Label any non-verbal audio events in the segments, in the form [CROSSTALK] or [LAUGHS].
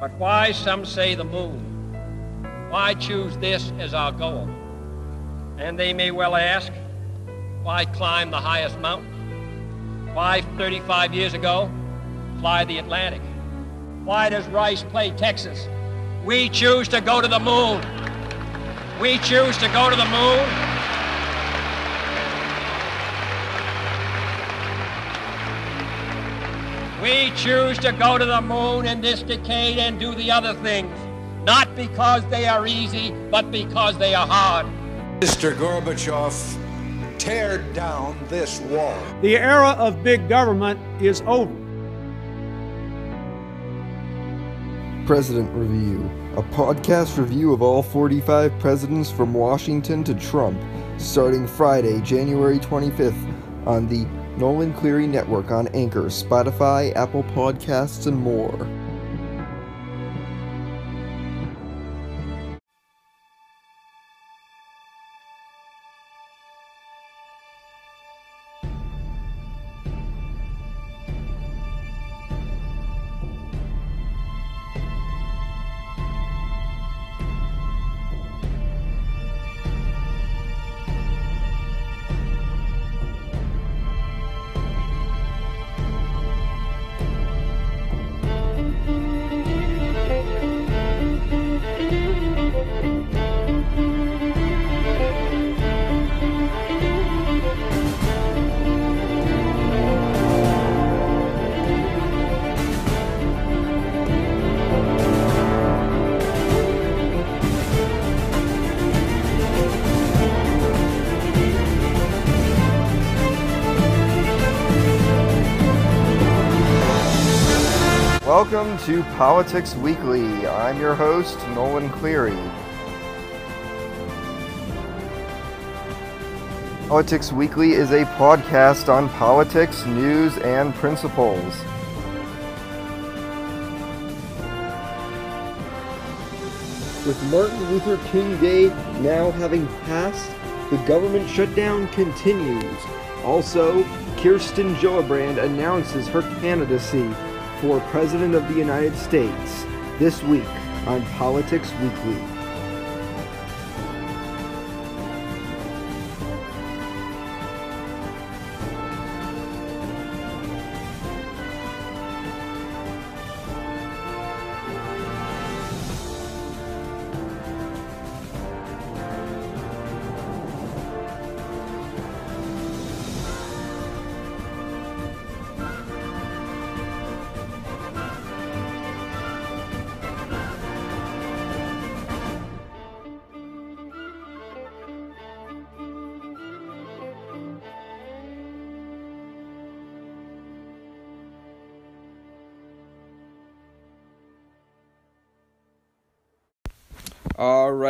But why, some say, the moon? Why choose this as our goal? And they may well ask, why climb the highest mountain? Why, 35 years ago, fly the Atlantic? Why does Rice play Texas? We choose to go to the moon. We choose to go to the moon. We choose to go to the moon in this decade and do the other things, not because they are easy, but because they are hard. Mr. Gorbachev, tear down this wall. The era of big government is over. President Review, a podcast review of all 45 presidents from Washington to Trump, starting Friday, January 25th on the Nolan Cleary Network on Anchor, Spotify, Apple Podcasts, and more. Politics Weekly. I'm your host, Nolan Cleary. Politics Weekly is a podcast on politics, news, and principles. With Martin Luther King Day now having passed, the government shutdown continues. Also, Kirsten Gillibrand announces her candidacy for President of the United States this week on Politics Weekly.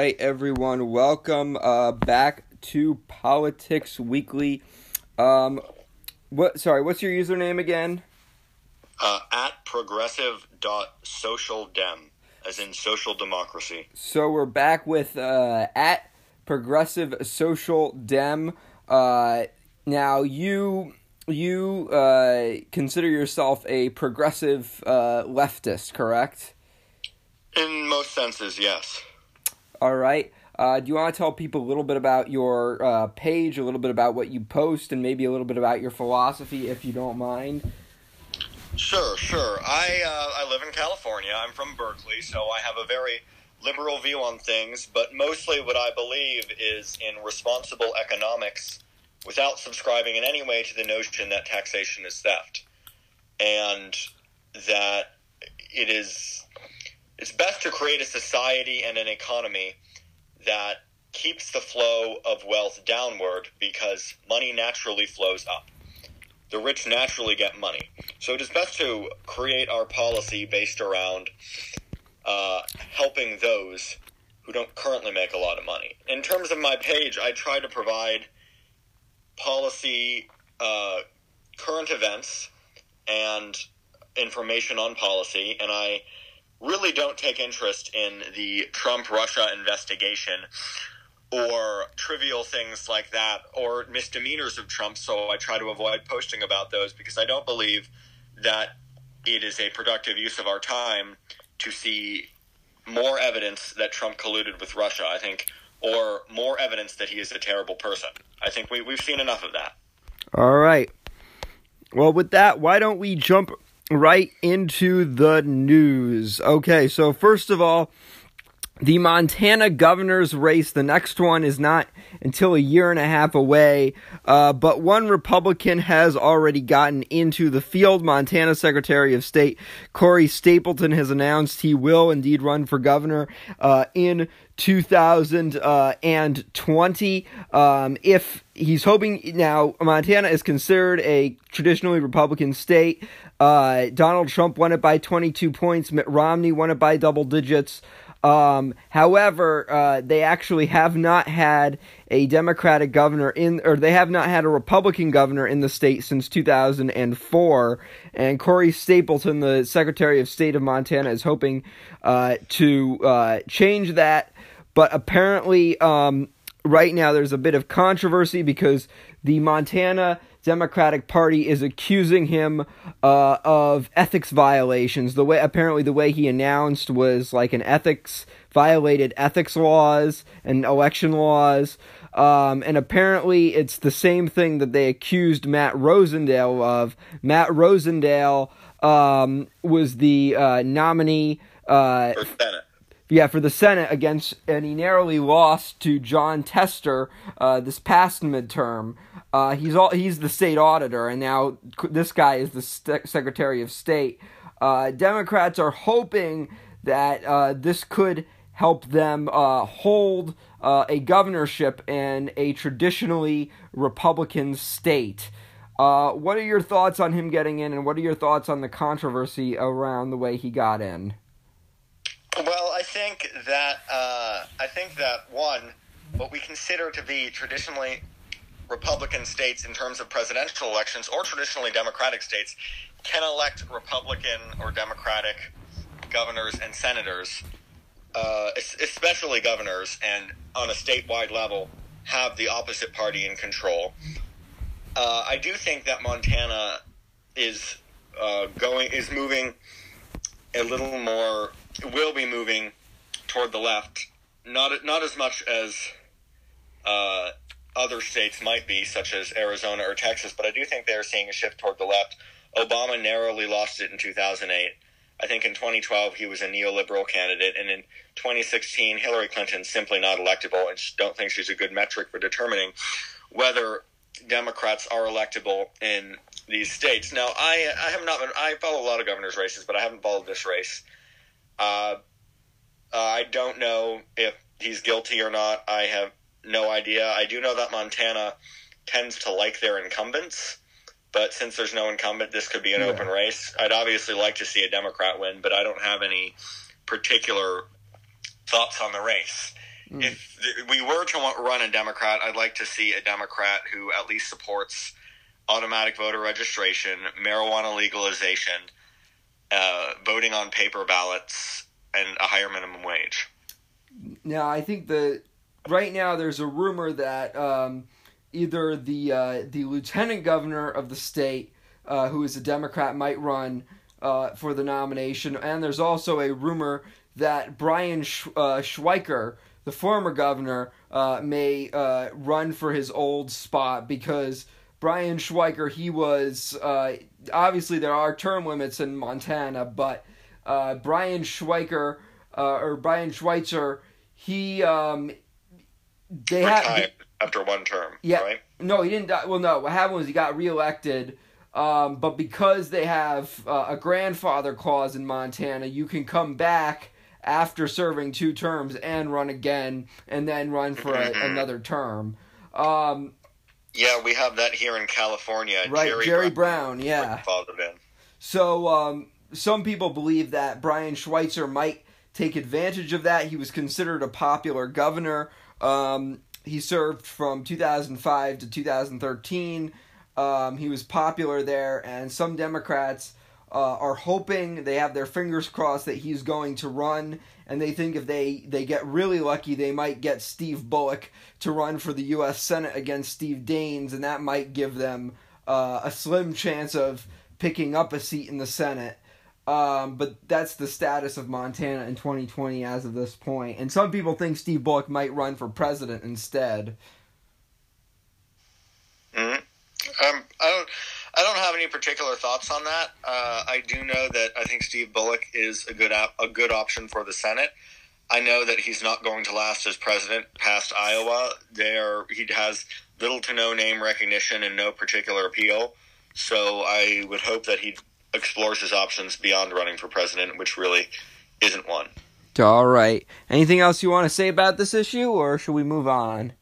Right, everyone, welcome uh, back to Politics Weekly. Um, what? Sorry, what's your username again? Uh, at progressive dot social dem, as in social democracy. So we're back with uh, at progressive social dem. Uh, now you you uh, consider yourself a progressive uh, leftist, correct? In most senses, yes. All right. Uh, do you want to tell people a little bit about your uh, page, a little bit about what you post, and maybe a little bit about your philosophy, if you don't mind? Sure, sure. I uh, I live in California. I'm from Berkeley, so I have a very liberal view on things. But mostly, what I believe is in responsible economics, without subscribing in any way to the notion that taxation is theft, and that it is it's best to create a society and an economy that keeps the flow of wealth downward because money naturally flows up. The rich naturally get money. So it is best to create our policy based around uh, helping those who don't currently make a lot of money. In terms of my page, I try to provide policy, uh, current events, and information on policy, and I really don't take interest in the Trump Russia investigation or trivial things like that or misdemeanors of Trump. So I try to avoid posting about those because I don't believe that it is a productive use of our time to see more evidence that Trump colluded with Russia. I think, or more evidence that he is a terrible person. I think we, we've seen enough of that. All right. Well, with that, why don't we jump right into the news? Okay, so first of all, the Montana governor's race, the next one is not until a year and a half away, uh, but one Republican has already gotten into the field. Montana Secretary of State Corey Stapleton has announced he will indeed run for governor uh, in 2020. Um, if he's hoping now, Montana is considered a traditionally Republican state. Uh, Donald Trump won it by 22 points. Mitt Romney won it by double digits. Um, however, uh, they actually have not had a Democratic governor in, or they have not had a Republican governor in the state since 2004. And Corey Stapleton, the Secretary of State of Montana, is hoping uh, to uh, change that. But apparently, um, right now, there's a bit of controversy because the Montana Democratic Party is accusing him uh, of ethics violations. The way apparently the way he announced was like an ethics violated ethics laws and election laws. Um, and apparently it's the same thing that they accused Matt Rosendale of. Matt Rosendale um, was the uh, nominee uh, For Senate. Yeah, for the Senate against, and he narrowly lost to Jon Tester uh, this past midterm. Uh, he's all he's the state auditor, and now this guy is the st- Secretary of State. Uh, Democrats are hoping that uh, this could help them uh, hold uh, a governorship in a traditionally Republican state. Uh, what are your thoughts on him getting in, and what are your thoughts on the controversy around the way he got in? Well, I think that uh, I think that one, what we consider to be traditionally Republican states in terms of presidential elections, or traditionally Democratic states, can elect Republican or Democratic governors and senators, uh, especially governors, and on a statewide level, have the opposite party in control. Uh, I do think that Montana is uh, going is moving a little more will be moving toward the left, not not as much as uh, other states might be, such as Arizona or Texas, but I do think they're seeing a shift toward the left. Obama narrowly lost it in 2008. I think in 2012 he was a neoliberal candidate, and in 2016 Hillary Clinton's simply not electable, and don't think she's a good metric for determining whether Democrats are electable in these states. Now, I I have not been I follow a lot of governors' races, but I haven't followed this race. Uh, uh, I don't know if he's guilty or not. I have no idea. I do know that Montana tends to like their incumbents, but since there's no incumbent, this could be an Yeah. open race. I'd obviously like to see a Democrat win, but I don't have any particular thoughts on the race. If th- we were to run a Democrat, I'd like to see a Democrat who at least supports automatic voter registration, marijuana legalization, uh, voting on paper ballots, and a higher minimum wage. Now, I think the right now there's a rumor that um, either the uh, the lieutenant governor of the state, uh, who is a Democrat, might run uh, for the nomination, and there's also a rumor that Brian Sch- uh, Schweiker, the former governor, uh, may run for his old spot because Brian Schweiker, he was uh, obviously there are term limits in Montana, but uh, Brian Schweiker uh, or Brian Schweitzer, he um, they had after one term, yeah right? no he didn't die. Well, no, what happened was he got reelected. Um, but because they have uh, a grandfather clause in Montana, you can come back after serving two terms and run again, and then run for a, Mhm. another term. Um, Yeah, we have that here in California. right, Jerry, Brown, yeah. Fathered in. So um, some people believe that Brian Schweitzer might take advantage of that. He was considered a popular governor. Um, he served from 2005 to 2013. Um, he was popular there, and some Democrats uh, are hoping they have their fingers crossed that he's going to run, and they think if they they get really lucky, they might get Steve Bullock to run for the U.S. Senate against Steve Daines, and that might give them uh, a slim chance of picking up a seat in the Senate. Um, but that's the status of Montana in 2020 as of this point. And some people think Steve Bullock might run for president instead. Mm-hmm. Um, I don't. I don't have any particular thoughts on that. Uh, I do know that I think Steve Bullock is a good ap- a good option for the Senate. I know that he's not going to last as president past Iowa. There, he has little to no name recognition and no particular appeal. So I would hope that he explores his options beyond running for president, which really isn't one. All right. Anything else you want to say about this issue, or should we move on?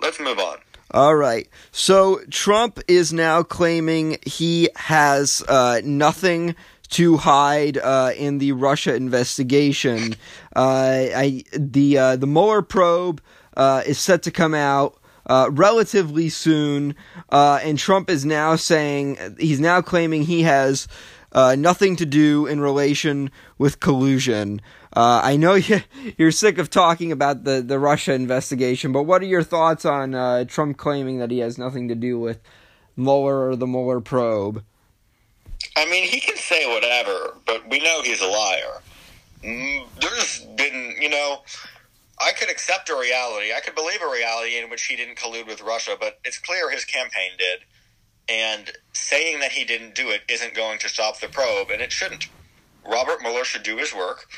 Let's move on. All right. So Trump is now claiming he has uh, nothing to hide uh, in the Russia investigation. Uh, I, the uh, the Mueller probe uh, is set to come out. Uh, relatively soon, and Trump is now saying he's now claiming he has nothing to do in relation with collusion. Uh, I know [LAUGHS] you're sick of talking about the, the Russia investigation, but what are your thoughts on uh, Trump claiming that he has nothing to do with Mueller or the Mueller probe? I mean, he can say whatever, but we know he's a liar. Mm, there's been, you know, I could accept a reality. I could believe a reality in which he didn't collude with Russia, but it's clear his campaign did. And saying that he didn't do it isn't going to stop the probe, and it shouldn't. Robert Mueller should do his work.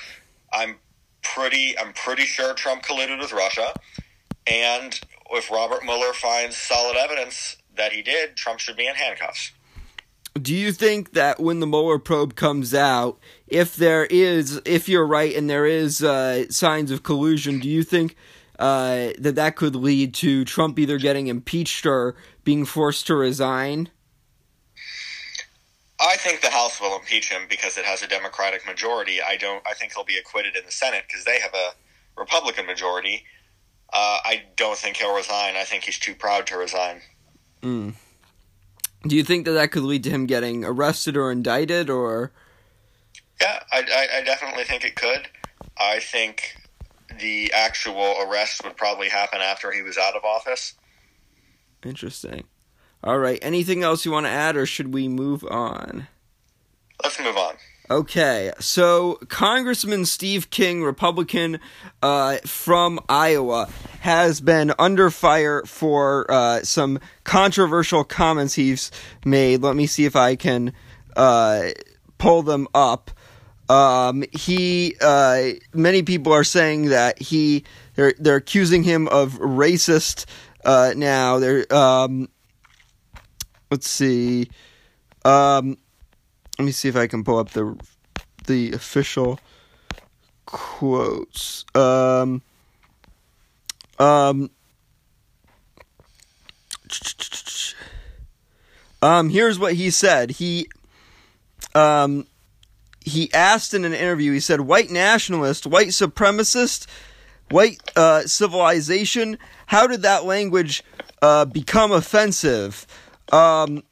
I'm pretty I'm pretty sure Trump colluded with Russia, and if Robert Mueller finds solid evidence that he did, Trump should be in handcuffs. Do you think that when the Mueller probe comes out, if there is, if you're right, and there is uh, signs of collusion, do you think uh, that that could lead to Trump either getting impeached or being forced to resign? I think the House will impeach him because it has a Democratic majority. I don't. I think he'll be acquitted in the Senate because they have a Republican majority. Uh, I don't think he'll resign. I think he's too proud to resign. Mm. Do you think that that could lead to him getting arrested or indicted, or? Yeah, I, I, I definitely think it could. I think the actual arrest would probably happen after he was out of office. Interesting. All right. Anything else you want to add, or should we move on? Let's move on. Okay, so Congressman Steve King, Republican uh, from Iowa, has been under fire for uh, some controversial comments he's made. Let me see if I can uh, pull them up. Um, he, uh, many people are saying that he, they're they're accusing him of racist. Uh, now they're um, let's see. Um, let me see if I can pull up the the official quotes. Um, um, um, here's what he said. He um, he asked in an interview. He said, "White nationalist, white supremacist, white uh, civilization. How did that language uh, become offensive?" Um,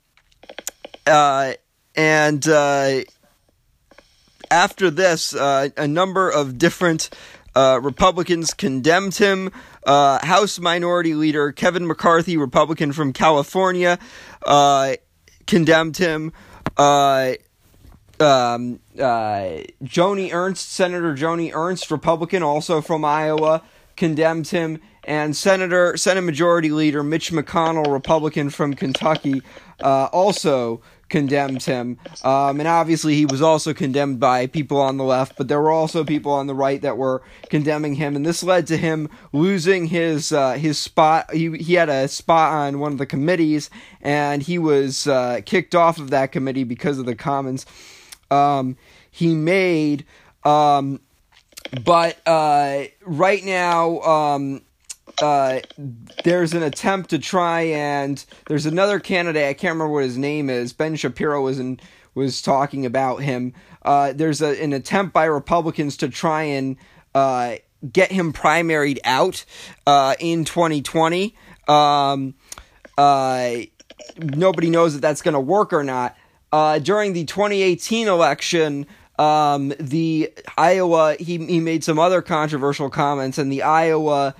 uh, and uh, after this, uh, a number of different uh, Republicans condemned him. Uh, House Minority Leader Kevin McCarthy, Republican from California, uh, condemned him. Uh, um, uh Joni Ernst, Senator Joni Ernst, Republican, also from Iowa, condemned him and Senator Senate Majority Leader Mitch McConnell, Republican from Kentucky, uh, also condemned him. Um, and obviously, he was also condemned by people on the left, but there were also people on the right that were condemning him, and this led to him losing his uh, his spot. He he had a spot on one of the committees, and he was uh, kicked off of that committee because of the comments um, he made. Um, but uh, right now, um, uh, there's an attempt to try and there's another candidate. I can't remember what his name is. Ben Shapiro was in, was talking about him. Uh, there's a, an attempt by Republicans to try and uh, get him primaried out uh, in 2020. Um, uh, nobody knows if that's going to work or not. Uh, during the 2018 election, um, the Iowa he he made some other controversial comments, and the Iowa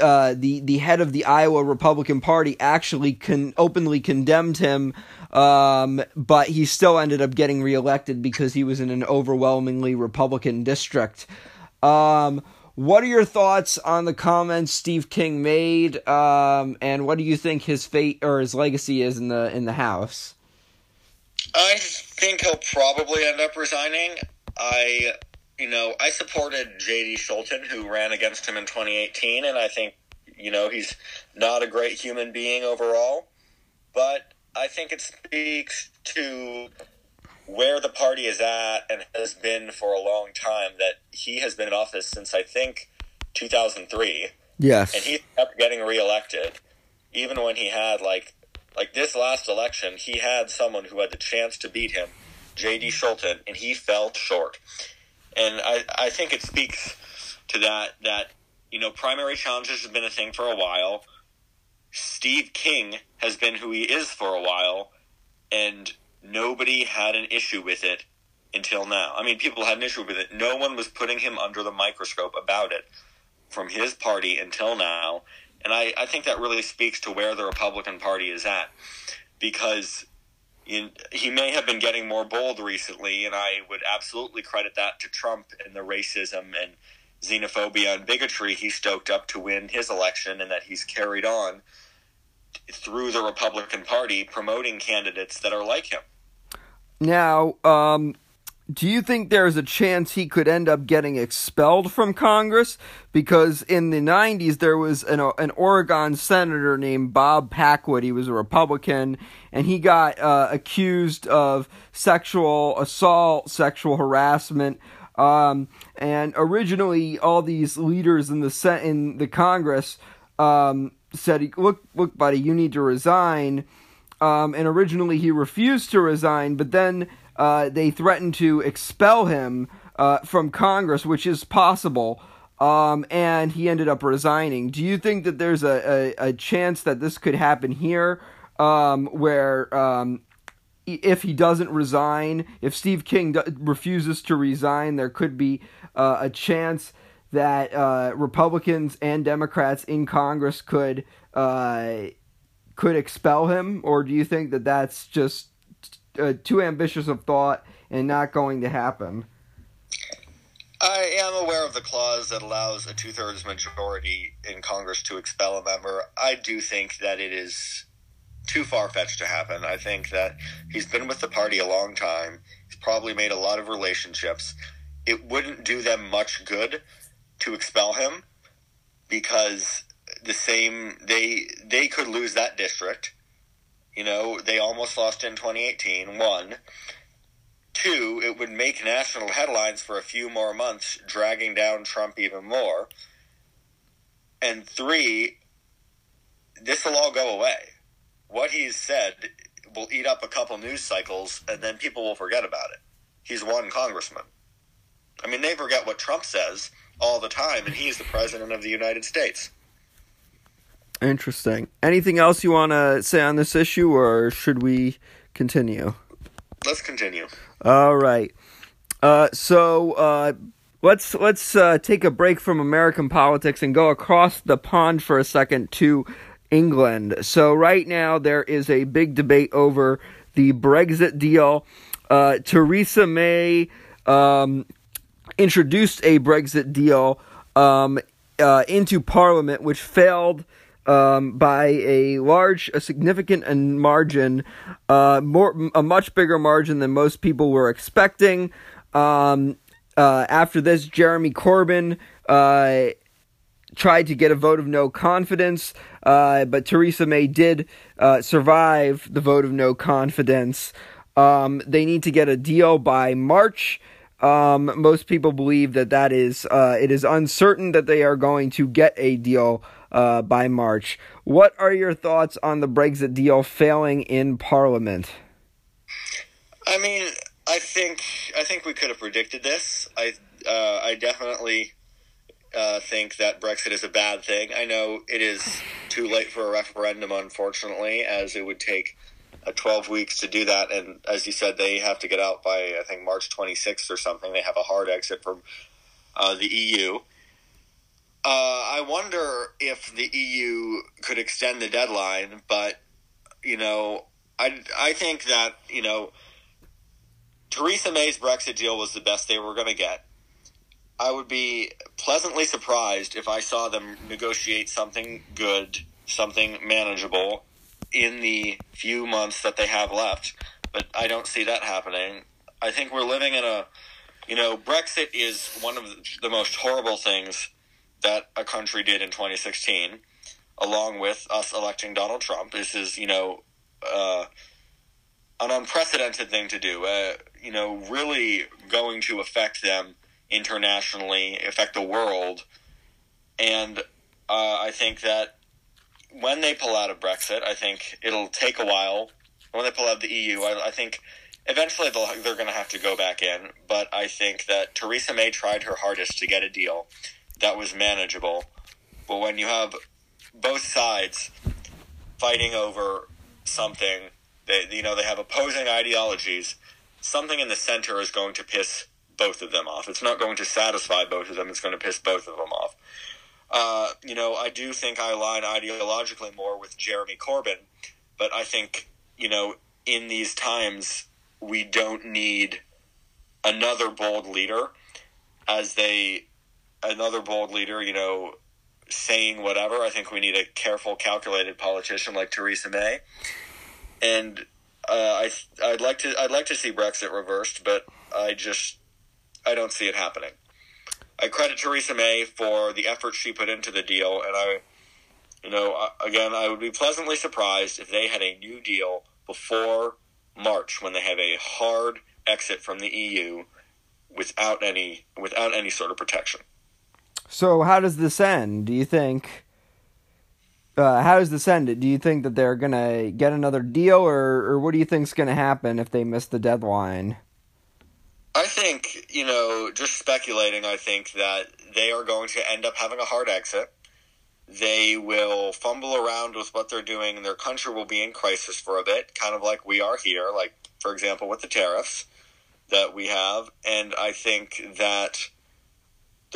uh, the the head of the Iowa Republican Party actually con- openly condemned him, um, but he still ended up getting reelected because he was in an overwhelmingly Republican district. Um, what are your thoughts on the comments Steve King made, um, and what do you think his fate or his legacy is in the in the House? I think he'll probably end up resigning. I, you know, I supported J.D. Scholten, who ran against him in 2018, and I think, you know, he's not a great human being overall. But I think it speaks to where the party is at and has been for a long time that he has been in office since I think 2003. Yes. And he kept getting reelected even when he had like like this last election, he had someone who had the chance to beat him, J.D. Scholten, and he fell short. And I, I think it speaks to that that you know primary challenges have been a thing for a while. Steve King has been who he is for a while, and nobody had an issue with it until now. I mean, people had an issue with it. No one was putting him under the microscope about it from his party until now. And I, I think that really speaks to where the Republican Party is at because he may have been getting more bold recently, and I would absolutely credit that to Trump and the racism and xenophobia and bigotry he stoked up to win his election, and that he's carried on through the Republican Party promoting candidates that are like him. Now, um, do you think there's a chance he could end up getting expelled from Congress? Because in the 90s, there was an, an Oregon senator named Bob Packwood. He was a Republican, and he got uh, accused of sexual assault, sexual harassment. Um, and originally, all these leaders in the in the Congress um, said, "Look, look, buddy, you need to resign." Um, and originally, he refused to resign, but then uh, they threatened to expel him uh, from Congress, which is possible. Um, and he ended up resigning. Do you think that there's a, a, a chance that this could happen here, um, where um, if he doesn't resign, if Steve King refuses to resign, there could be uh, a chance that uh, Republicans and Democrats in Congress could uh, could expel him, or do you think that that's just uh, too ambitious of thought and not going to happen. I am aware of the clause that allows a two thirds majority in Congress to expel a member. I do think that it is too far fetched to happen. I think that he's been with the party a long time. He's probably made a lot of relationships. It wouldn't do them much good to expel him because the same they they could lose that district you know, they almost lost in 2018. One. Two, it would make national headlines for a few more months, dragging down Trump even more. And three, this will all go away. What he's said will eat up a couple news cycles, and then people will forget about it. He's one congressman. I mean, they forget what Trump says all the time, and he's the president of the United States. Interesting. Anything else you want to say on this issue, or should we continue? Let's continue. All right. Uh, so uh, let's let's uh, take a break from American politics and go across the pond for a second to England. So right now there is a big debate over the Brexit deal. Uh, Theresa May um, introduced a Brexit deal um, uh, into Parliament, which failed um, by a large, a significant margin, uh, more, a much bigger margin than most people were expecting. Um, uh, after this, Jeremy Corbyn uh, tried to get a vote of no confidence, uh, but Theresa May did uh, survive the vote of no confidence. Um, they need to get a deal by March. Um, most people believe that that is uh, it is uncertain that they are going to get a deal uh, by March. What are your thoughts on the Brexit deal failing in Parliament? I mean, I think I think we could have predicted this. I uh, I definitely uh, think that Brexit is a bad thing. I know it is too late for a referendum, unfortunately, as it would take uh, 12 weeks to do that. And as you said, they have to get out by, I think, March 26th or something. They have a hard exit from uh, the EU. Uh, I wonder if the EU could extend the deadline, but you know, I I think that you know, Theresa May's Brexit deal was the best they were going to get. I would be pleasantly surprised if I saw them negotiate something good, something manageable in the few months that they have left. But I don't see that happening. I think we're living in a, you know, Brexit is one of the most horrible things that a country did in 2016, along with us electing Donald Trump. This is, you know, uh, an unprecedented thing to do. Uh, you know, really going to affect them internationally, affect the world. And uh, I think that when they pull out of Brexit, I think it'll take a while. When they pull out of the EU, I, I think eventually they're going to have to go back in. But I think that Theresa May tried her hardest to get a deal that was manageable. But when you have both sides fighting over something, they you know they have opposing ideologies. Something in the center is going to piss both of them off. It's not going to satisfy both of them. It's going to piss both of them off. Uh, you know, I do think I align ideologically more with Jeremy Corbyn, but I think you know in these times we don't need another bold leader as they another bold leader, you know, saying whatever. I think we need a careful, calculated politician like Theresa May, and uh, I I'd like to I'd like to see Brexit reversed, but I just I don't see it happening. I credit Theresa May for the effort she put into the deal, and I, you know, again, I would be pleasantly surprised if they had a new deal before March when they have a hard exit from the EU without any without any sort of protection. So how does this end? Do you think? Uh, how does this end? Do you think that they're gonna get another deal, or or what do you think's gonna happen if they miss the deadline? I think you know, just speculating. I think that they are going to end up having a hard exit. They will fumble around with what they're doing, and their country will be in crisis for a bit, kind of like we are here. Like, for example, with the tariffs that we have, and I think that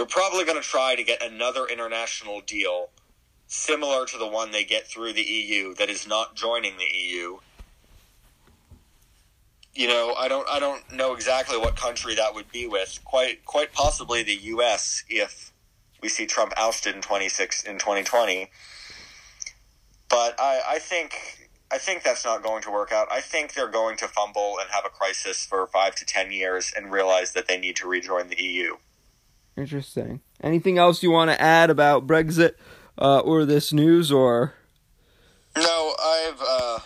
they're probably going to try to get another international deal similar to the one they get through the EU that is not joining the EU. You know, I don't I don't know exactly what country that would be with. Quite quite possibly the US if we see Trump ousted in 26 in 2020. But I I think I think that's not going to work out. I think they're going to fumble and have a crisis for 5 to 10 years and realize that they need to rejoin the EU. Interesting. Anything else you want to add about Brexit uh, or this news, or? No, I've uh,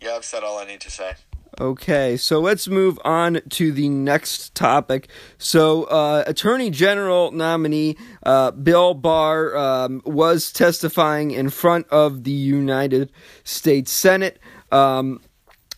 yeah, I've said all I need to say. Okay, so let's move on to the next topic. So, uh, Attorney General nominee uh, Bill Barr um, was testifying in front of the United States Senate. Um,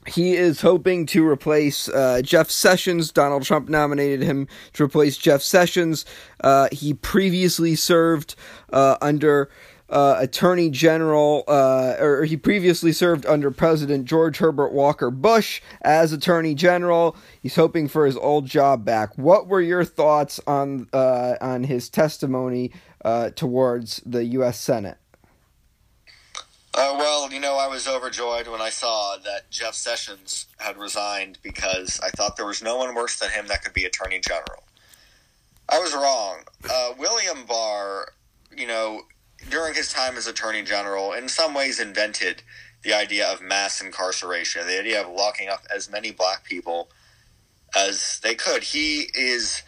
he is hoping to replace uh, Jeff Sessions. Donald Trump nominated him to replace Jeff Sessions. Uh, he previously served uh, under uh, Attorney General, uh, or he previously served under President George Herbert Walker Bush as Attorney General. He's hoping for his old job back. What were your thoughts on uh, on his testimony towards the U.S. Senate? Uh, well, you know, I was overjoyed when I saw that Jeff Sessions had resigned because I thought there was no one worse than him that could be Attorney General. I was wrong. Uh, William Barr, you know, during his time as Attorney General, in some ways invented the idea of mass incarceration, the idea of locking up as many black people as they could. He is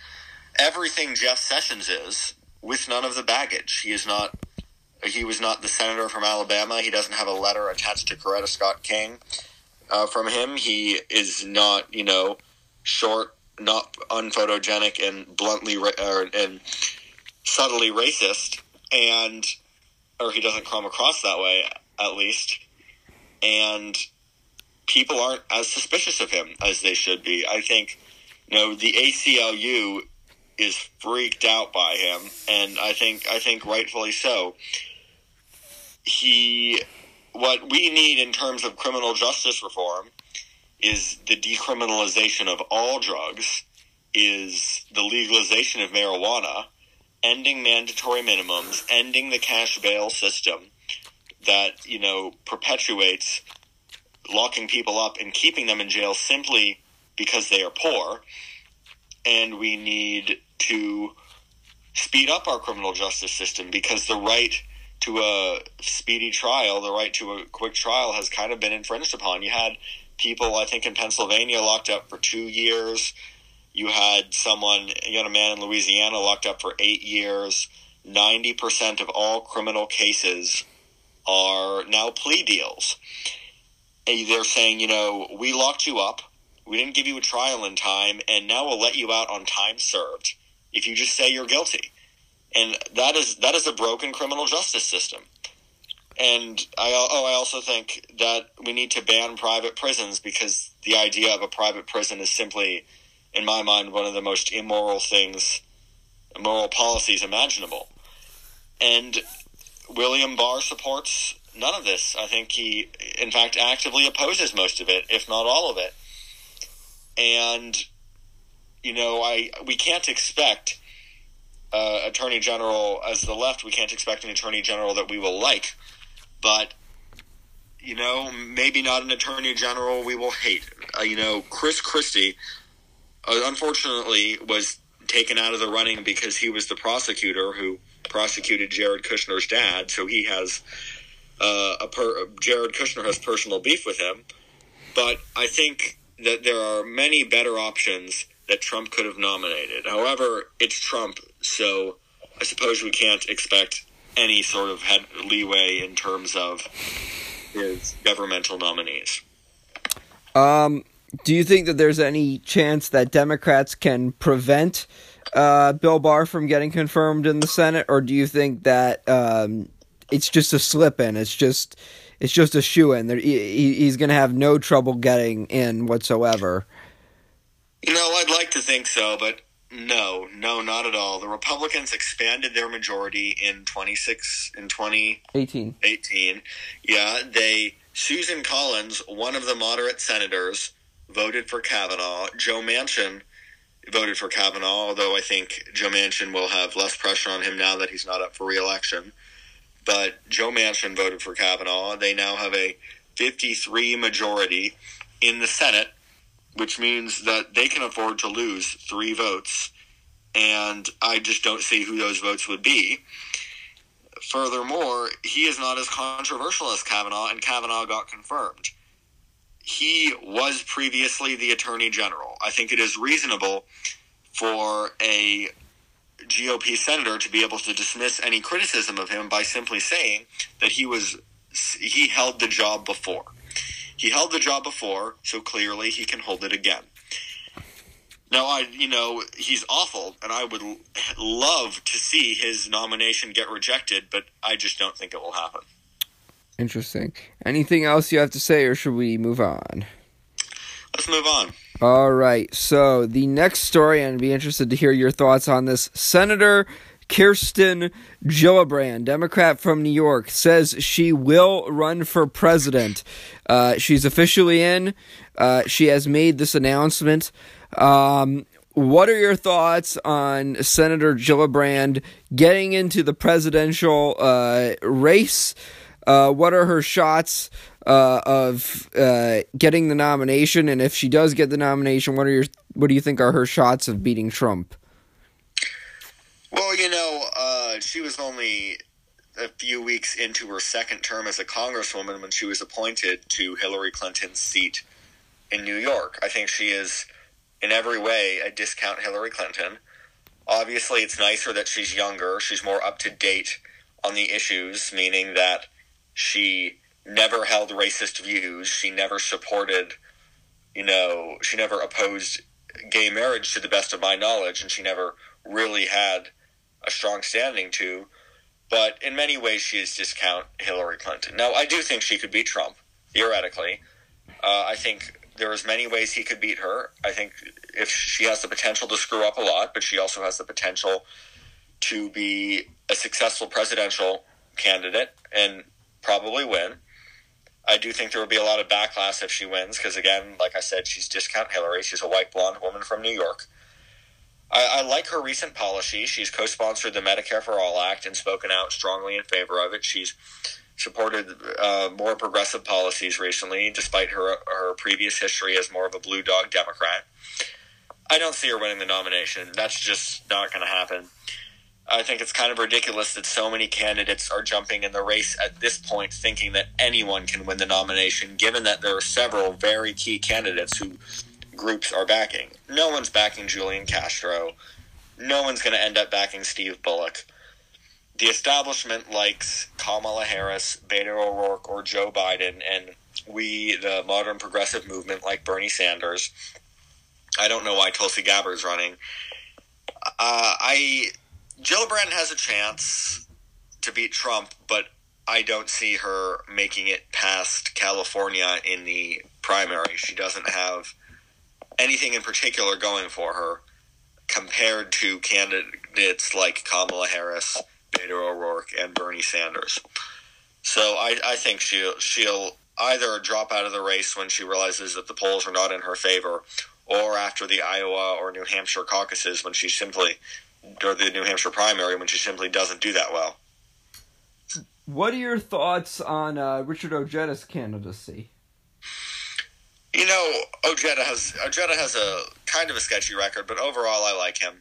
everything Jeff Sessions is, with none of the baggage. He is not he was not the senator from Alabama. He doesn't have a letter attached to Coretta Scott King uh, from him. He is not, you know, short, not unphotogenic, and bluntly ra- or, and subtly racist, and or he doesn't come across that way, at least. And people aren't as suspicious of him as they should be. I think, you know, the ACLU is freaked out by him, and I think I think rightfully so he what we need in terms of criminal justice reform is the decriminalization of all drugs, is the legalization of marijuana, ending mandatory minimums, ending the cash bail system that, you know, perpetuates locking people up and keeping them in jail simply because they are poor. And we need to speed up our criminal justice system because the right to a speedy trial, the right to a quick trial has kind of been infringed upon. You had people, I think, in Pennsylvania locked up for two years. You had someone, you had a man in Louisiana locked up for eight years. 90% of all criminal cases are now plea deals. And they're saying, you know, we locked you up. We didn't give you a trial in time, and now we'll let you out on time served if you just say you're guilty. And that is that is a broken criminal justice system. And I oh I also think that we need to ban private prisons because the idea of a private prison is simply, in my mind, one of the most immoral things, immoral policies imaginable. And William Barr supports none of this. I think he, in fact, actively opposes most of it, if not all of it. And you know, I we can't expect uh, attorney general as the left. We can't expect an attorney general that we will like, but you know, maybe not an attorney general we will hate. Uh, you know, Chris Christie, uh, unfortunately, was taken out of the running because he was the prosecutor who prosecuted Jared Kushner's dad. So he has uh, a per- Jared Kushner has personal beef with him. But I think that there are many better options that Trump could have nominated. However, it's Trump, so I suppose we can't expect any sort of head leeway in terms of his governmental nominees. Um, do you think that there's any chance that Democrats can prevent uh, Bill Barr from getting confirmed in the Senate, or do you think that um, it's just a slip in? It's just it's just a shoe in. He, he's going to have no trouble getting in whatsoever. You know, I'd like to think so, but no, no, not at all. The Republicans expanded their majority in 26 in 2018. 18. Yeah, they Susan Collins, one of the moderate senators, voted for Kavanaugh. Joe Manchin voted for Kavanaugh, although I think Joe Manchin will have less pressure on him now that he's not up for reelection. But Joe Manchin voted for Kavanaugh. They now have a 53 majority in the Senate which means that they can afford to lose three votes. And I just don't see who those votes would be. Furthermore, he is not as controversial as Kavanaugh, and Kavanaugh got confirmed. He was previously the Attorney General. I think it is reasonable for a GOP senator to be able to dismiss any criticism of him by simply saying that he was he held the job before. He held the job before, so clearly he can hold it again. Now, I, you know, he's awful, and I would love to see his nomination get rejected, but I just don't think it will happen. Interesting. Anything else you have to say, or should we move on? Let's move on. All right. So, the next story, and I'd be interested to hear your thoughts on this. Senator Kirsten Gillibrand, Democrat from New York, says she will run for president. Uh, she's officially in. Uh, she has made this announcement. Um, what are your thoughts on Senator Gillibrand getting into the presidential uh, race? Uh, what are her shots uh, of uh, getting the nomination? And if she does get the nomination, what are your what do you think are her shots of beating Trump? Well, you know, uh, she was only a few weeks into her second term as a congresswoman when she was appointed to Hillary Clinton's seat in New York. I think she is, in every way, a discount Hillary Clinton. Obviously, it's nicer that she's younger. She's more up to date on the issues, meaning that she never held racist views. She never supported, you know, she never opposed gay marriage to the best of my knowledge, and she never really had a strong standing to. But in many ways, she is discount Hillary Clinton. Now, I do think she could beat Trump, theoretically. Uh, I think there's many ways he could beat her. I think if she has the potential to screw up a lot, but she also has the potential to be a successful presidential candidate and probably win. I do think there will be a lot of backlash if she wins because, again, like I said, she's discount Hillary. She's a white blonde woman from New York. I, I like her recent policy. She's co-sponsored the Medicare for All Act and spoken out strongly in favor of it. She's supported uh, more progressive policies recently, despite her her previous history as more of a blue dog Democrat. I don't see her winning the nomination. That's just not going to happen. I think it's kind of ridiculous that so many candidates are jumping in the race at this point, thinking that anyone can win the nomination, given that there are several very key candidates who groups are backing. No one's backing Julian Castro. No one's going to end up backing Steve Bullock. The establishment likes Kamala Harris, Beto O'Rourke, or Joe Biden, and we, the modern progressive movement, like Bernie Sanders. I don't know why Tulsi Gabbard's running. Uh, I Gillibrand has a chance to beat Trump, but I don't see her making it past California in the primary. She doesn't have anything in particular going for her compared to candidates like Kamala Harris, Beto O'Rourke, and Bernie Sanders. So I, I think she'll she'll either drop out of the race when she realizes that the polls are not in her favor, or after the Iowa or New Hampshire caucuses when she simply or the New Hampshire primary when she simply doesn't do that well. What are your thoughts on uh, Richard Ojeda's candidacy? You know, Ojeda has Ojeda has a kind of a sketchy record, but overall, I like him.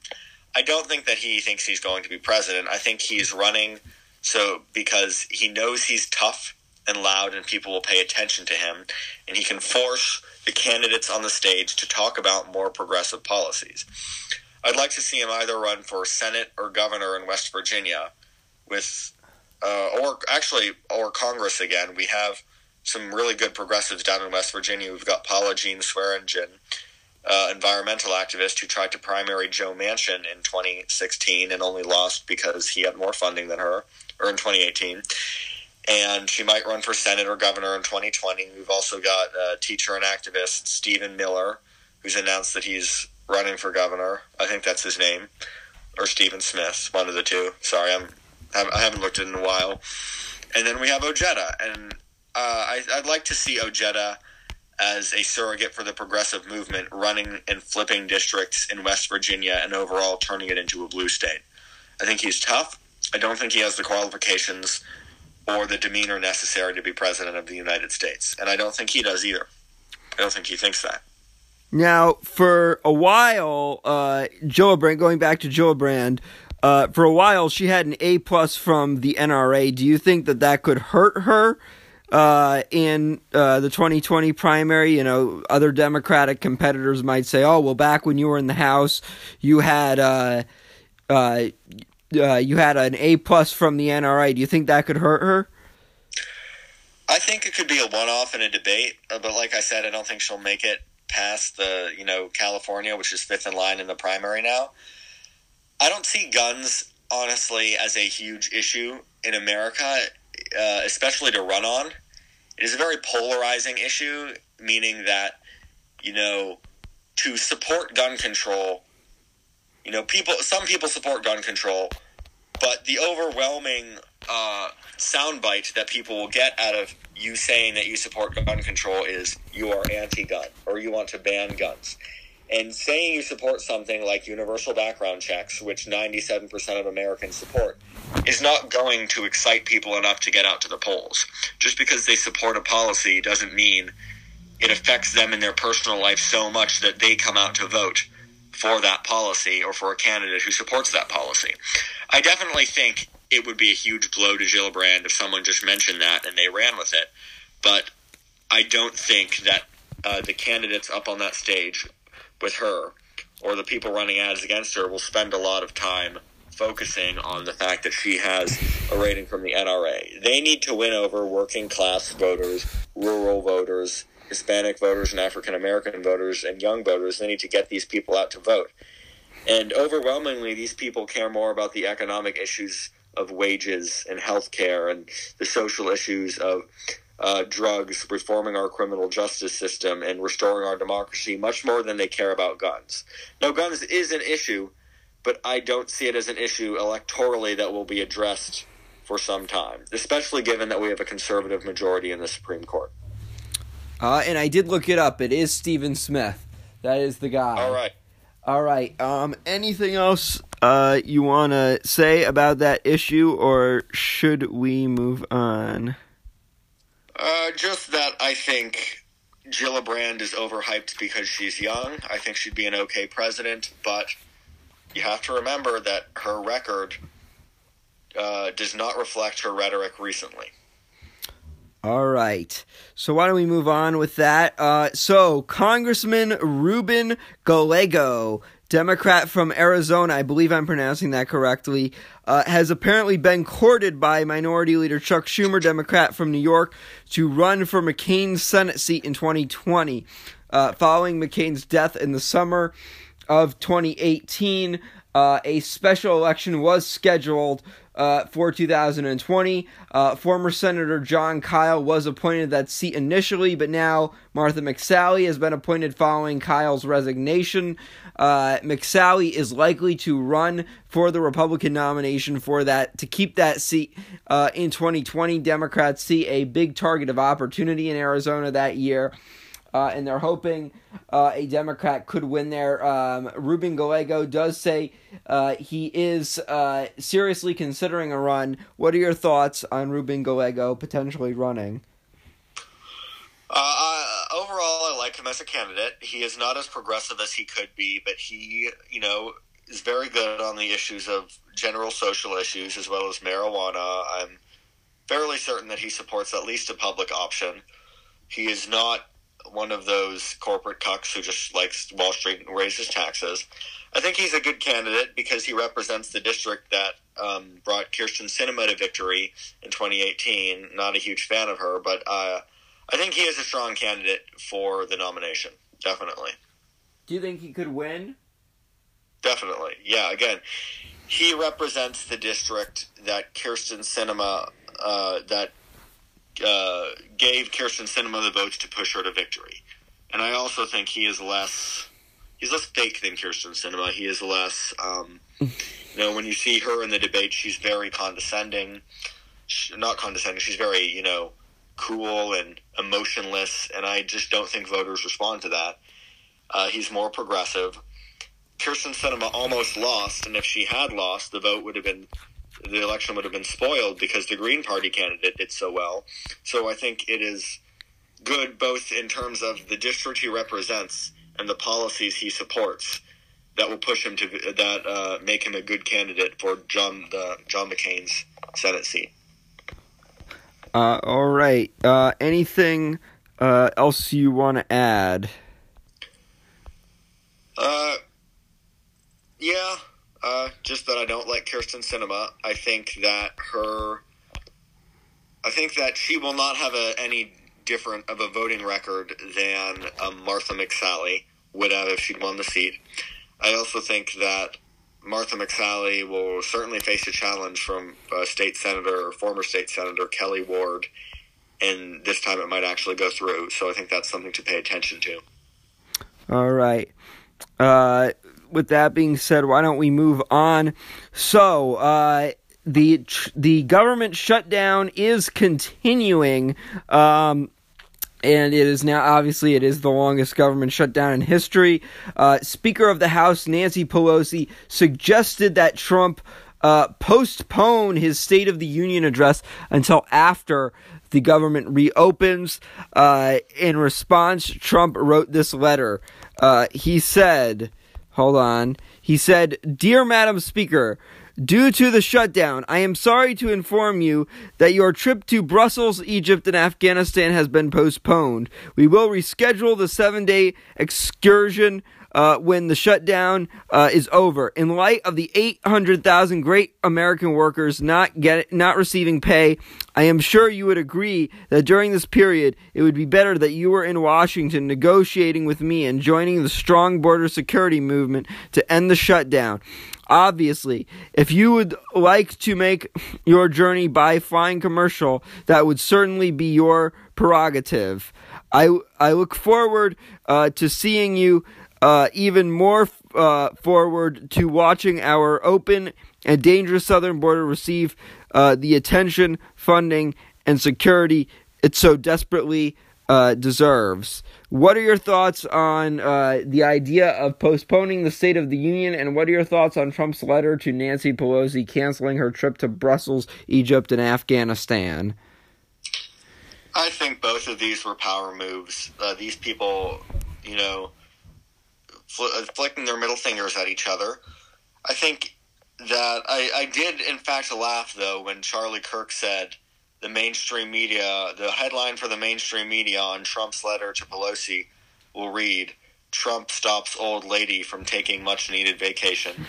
I don't think that he thinks he's going to be president. I think he's running so because he knows he's tough and loud, and people will pay attention to him, and he can force the candidates on the stage to talk about more progressive policies. I'd like to see him either run for Senate or governor in West Virginia, with uh, or actually or Congress again. We have some really good progressives down in West Virginia. We've got Paula Jean Swearengin, uh, environmental activist who tried to primary Joe Manchin in 2016 and only lost because he had more funding than her, or in 2018. And she might run for Senate or governor in 2020. We've also got uh, teacher and activist Stephen Miller, who's announced that he's running for governor. I think that's his name, or Stephen Smith, one of the two. Sorry, I'm I haven't looked at it in a while. And then we have Ojeda, and uh, I, would like to see Ojeda as a surrogate for the progressive movement, running and flipping districts in West Virginia and overall turning it into a blue state. I think he's tough. I don't think he has the qualifications or the demeanor necessary to be president of the United States, and I don't think he does either. I don't think he thinks that. Now, for a while, uh, Brand. going back to Gillibrand, uh, for a while she had an A plus from the NRA. Do you think that that could hurt her uh, in uh, the 2020 primary? You know, other Democratic competitors might say, "Oh, well, back when you were in the House, you had uh, uh, uh, you had an A plus from the NRA." Do you think that could hurt her? I think it could be a one-off in a debate, but like I said, I don't think she'll make it past the you know California, which is fifth in line in the primary now. I don't see guns honestly as a huge issue in America, uh, especially to run on. It is a very polarizing issue, meaning that you know to support gun control, you know people some people support gun control, but the overwhelming uh, soundbite that people will get out of you saying that you support gun control is you are anti-gun or you want to ban guns. And saying you support something like universal background checks, which 97% of Americans support, is not going to excite people enough to get out to the polls. Just because they support a policy doesn't mean it affects them in their personal life so much that they come out to vote for that policy or for a candidate who supports that policy. I definitely think it would be a huge blow to Gillibrand if someone just mentioned that and they ran with it. But I don't think that uh, the candidates up on that stage with her or the people running ads against her will spend a lot of time focusing on the fact that she has a rating from the NRA. They need to win over working class voters, rural voters, Hispanic voters, and African American voters, and young voters. They need to get these people out to vote. And overwhelmingly, these people care more about the economic issues of wages and health care and the social issues of uh, drugs, reforming our criminal justice system, and restoring our democracy much more than they care about guns. Now, guns is an issue, but I don't see it as an issue electorally that will be addressed for some time, especially given that we have a conservative majority in the Supreme Court. Uh, and I did look it up. It is Stephen Smith. That is the guy. All right. All right. Um, anything else uh, you want to say about that issue, or should we move on? Uh, just that I think Gillibrand is overhyped because she's young. I think she'd be an okay president, but you have to remember that her record uh, does not reflect her rhetoric recently. All right. So why don't we move on with that? Uh, so Congressman Ruben Gallego, Democrat from Arizona, I believe I'm pronouncing that correctly, uh, has apparently been courted by Minority Leader Chuck Schumer, Democrat from New York, to run for McCain's Senate seat in 2020. Uh, following McCain's death in the summer of 2018, uh, a special election was scheduled uh, for 2020. Uh, former Senator Jon Kyl was appointed that seat initially, but now Martha McSally has been appointed following Kyl's resignation. Uh, McSally is likely to run for the Republican nomination for that to keep that seat uh, in 2020. Democrats see a big target of opportunity in Arizona that year uh, and they're hoping uh, a Democrat could win there. Um, Ruben Gallego does say uh, he is uh, seriously considering a run. What are your thoughts on Ruben Gallego potentially running? Uh, overall, I like him as a candidate. He is not as progressive as he could be, but he, you know, is very good on the issues of general social issues as well as marijuana. I'm fairly certain that he supports at least a public option. He is not one of those corporate cucks who just likes Wall Street and raises taxes. I think he's a good candidate because he represents the district that um, brought Kyrsten Sinema to victory in 2018. Not a huge fan of her, but uh, I think he is a strong candidate for the nomination. Definitely. Do you think he could win? Definitely. Yeah. Again, he represents the district that Kyrsten Sinema uh, that uh, gave Kyrsten Sinema the votes to push her to victory. And I also think he is less he's less fake than Kyrsten Sinema. He is less um, you know when you see her in the debate, she's very condescending. She, not condescending. She's very you know cool and emotionless, and I just don't think voters respond to that. Uh, he's more progressive. Kyrsten Sinema almost lost, and if she had lost, the vote would have been the election would have been spoiled because the Green Party candidate did so well. So I think it is good both in terms of the district he represents and the policies he supports that will push him to that uh, make him a good candidate for John the John McCain's Senate seat. Uh, all right. Uh, anything uh, else you want to add? Uh, yeah. Uh, just that I don't like Kyrsten Sinema. I think that her, I think that she will not have a, any different of a voting record than um, Martha McSally would have if she'd won the seat. I also think that Martha McSally will certainly face a challenge from uh, state senator or former state senator Kelli Ward, and this time it might actually go through. So I think that's something to pay attention to. All right. Uh, with that being said, why don't we move on? So, uh, the the government shutdown is continuing. Um, and it is now obviously it is the longest government shutdown in history. Uh, Speaker of the House Nancy Pelosi suggested that Trump uh, postpone his State of the Union address until after the government reopens. Uh, in response, Trump wrote this letter. Uh, he said. Hold on. He said, Dear Madam Speaker, Due to the shutdown, I am sorry to inform you that your trip to Brussels, Egypt, and Afghanistan has been postponed. We will reschedule the seven day excursion uh, when the shutdown uh, is over. In light of the 800,000 great American workers not get not receiving pay, I am sure you would agree that during this period it would be better that you were in Washington negotiating with me and joining the strong border security movement to end the shutdown. Obviously, if you would like to make your journey by flying commercial, that would certainly be your prerogative. I, I look forward uh, to seeing you uh, even more uh, forward to watching our open and dangerous southern border receive uh, the attention, funding, and security it so desperately uh, deserves. What are your thoughts on uh, the idea of postponing the State of the Union, and what are your thoughts on Trump's letter to Nancy Pelosi canceling her trip to Brussels, Egypt, and Afghanistan? I think both of these were power moves. Uh, these people, you know, fl- uh, flicking their middle fingers at each other. I think that I, I did, in fact, laugh, though, when Charlie Kirk said the mainstream media, the headline for the mainstream media on Trump's letter to Pelosi will read Trump stops old lady from taking much needed vacation.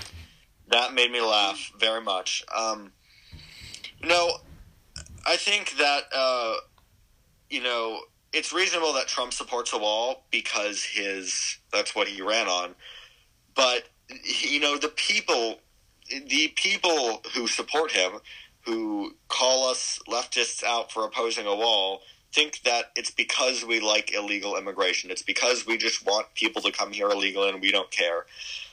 That made me laugh very much. Um, you know, I think that, uh, you know, it's reasonable that Trump supports a wall because his that's what he ran on. But you know, the people the people who support him who call us leftists out for opposing a wall think that it's because we like illegal immigration. It's because we just want people to come here illegally and we don't care.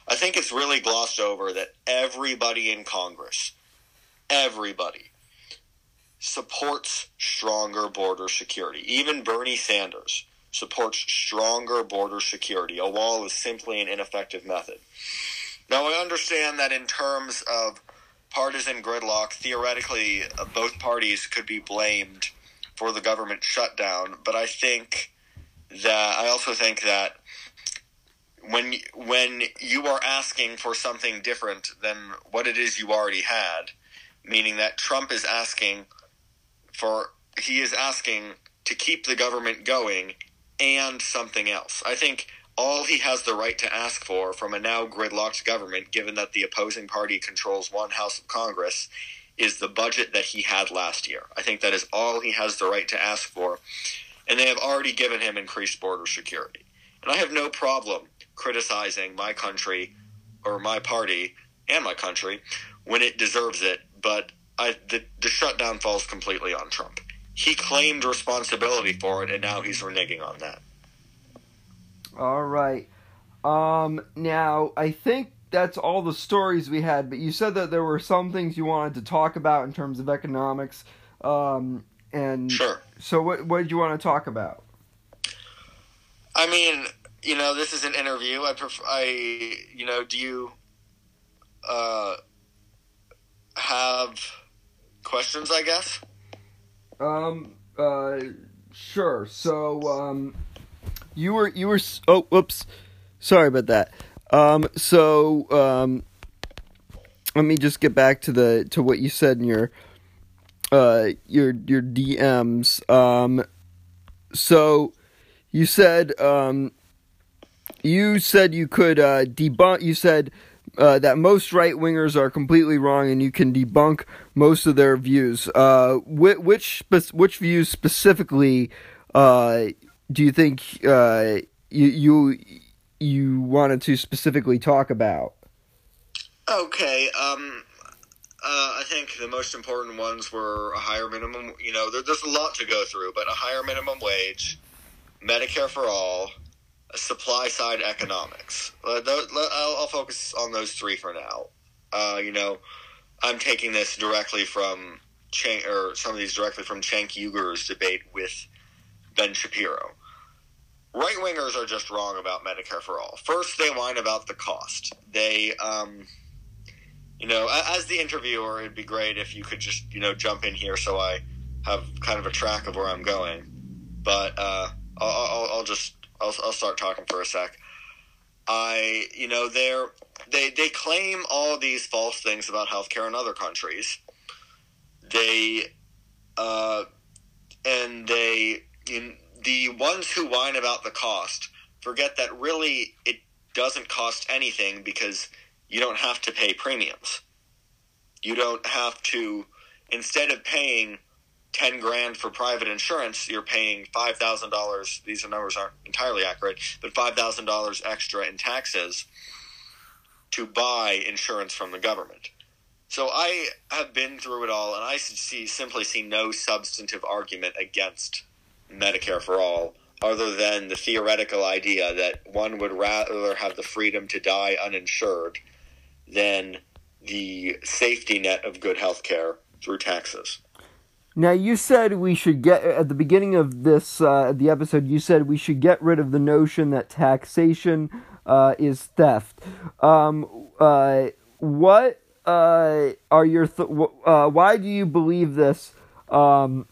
I think it's really glossed over that everybody in Congress, everybody, supports stronger border security. Even Bernie Sanders supports stronger border security. A wall is simply an ineffective method. Now, I understand that in terms of partisan gridlock, theoretically, uh, both parties could be blamed for the government shutdown. But I think that I also think that when when you are asking for something different than what it is you already had, meaning that Trump is asking for he is asking to keep the government going and something else. I think all he has the right to ask for from a now gridlocked government, given that the opposing party controls one House of Congress, is the budget that he had last year. I think that is all he has the right to ask for. And they have already given him increased border security. And I have no problem criticizing my country or my party and my country when it deserves it, but I, the, the shutdown falls completely on Trump. He claimed responsibility for it, and now he's reneging on that. All right. Um, now, I think that's all the stories we had, but you said that there were some things you wanted to talk about in terms of economics. Um, and sure. So, what, what did you want to talk about? I mean, you know, this is an interview. I prefer, I, you know, do you, uh, have questions, I guess? Um, uh, sure. So, um, you were you were oh whoops, sorry about that. Um, so um, let me just get back to the to what you said in your uh your your DMs. Um, so you said um you said you could uh debunk. You said. Uh, that most right wingers are completely wrong, and you can debunk most of their views. Uh, which which, which views specifically uh, do you think uh, you you you wanted to specifically talk about? Okay, um, uh, I think the most important ones were a higher minimum. You know, there, there's a lot to go through, but a higher minimum wage, Medicare for all, supply side economics. Uh, I'll, I'll, focus on those three for now. Uh, you know, I'm taking this directly from Cenk, or some of these directly from Cenk Uygur's debate with Ben Shapiro right wingers are just wrong about Medicare for all. First, they whine about the cost. They, um, you know, as the interviewer, it'd be great if you could just, you know, jump in here so I have kind of a track of where I'm going. But uh, I'll, I'll, I'll just I'll, I'll start talking for a sec. I, you know, they're they they claim all these false things about healthcare in other countries. They, uh, and they, the ones who whine about the cost forget that really it doesn't cost anything because you don't have to pay premiums. You don't have to, instead of paying 10 grand for private insurance, you're paying $5,000. These numbers aren't entirely accurate, but $5,000 extra in taxes to buy insurance from the government. So I have been through it all, and I see, simply see no substantive argument against Medicare for all, other than the theoretical idea that one would rather have the freedom to die uninsured than the safety net of good health care through taxes. Now you said we should get at the beginning of this uh, the episode. You said we should get rid of the notion that taxation uh, is theft. Um, uh, what uh, are your th- uh, why do you believe this? Um,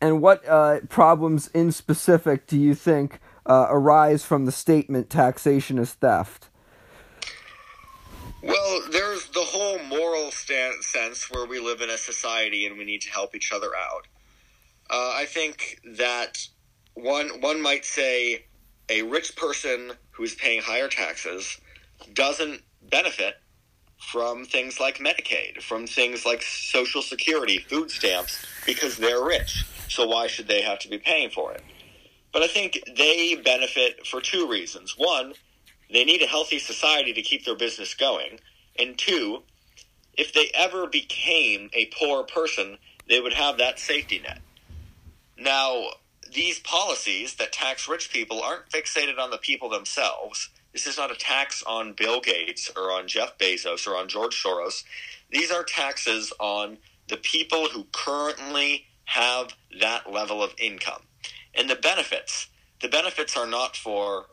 and what uh, problems in specific do you think arise from the statement taxation is theft? Well, there's the whole moral stand- sense where we live in a society and we need to help each other out. Uh, I think that one one might say a rich person who is paying higher taxes doesn't benefit from things like Medicaid, from things like Social Security, food stamps, because they're rich. So why should they have to be paying for it? But I think they benefit for two reasons. One, they need a healthy society to keep their business going. And two, if they ever became a poor person, they would have that safety net. Now, these policies that tax rich people aren't fixated on the people themselves. This is not a tax on Bill Gates or on Jeff Bezos or on George Soros. These are taxes on the people who currently have that level of income. And the benefits, the benefits are not for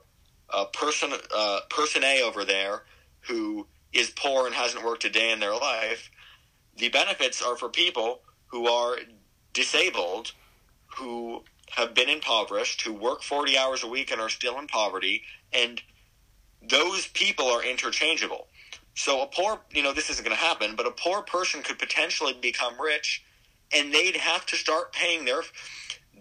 uh, person uh, person A over there who is poor and hasn't worked a day in their life. The benefits are for people who are disabled, who have been impoverished, who work 40 hours a week and are still in poverty, and those people are interchangeable. So a poor, you know, this isn't going to happen, but a poor person could potentially become rich, and they'd have to start paying their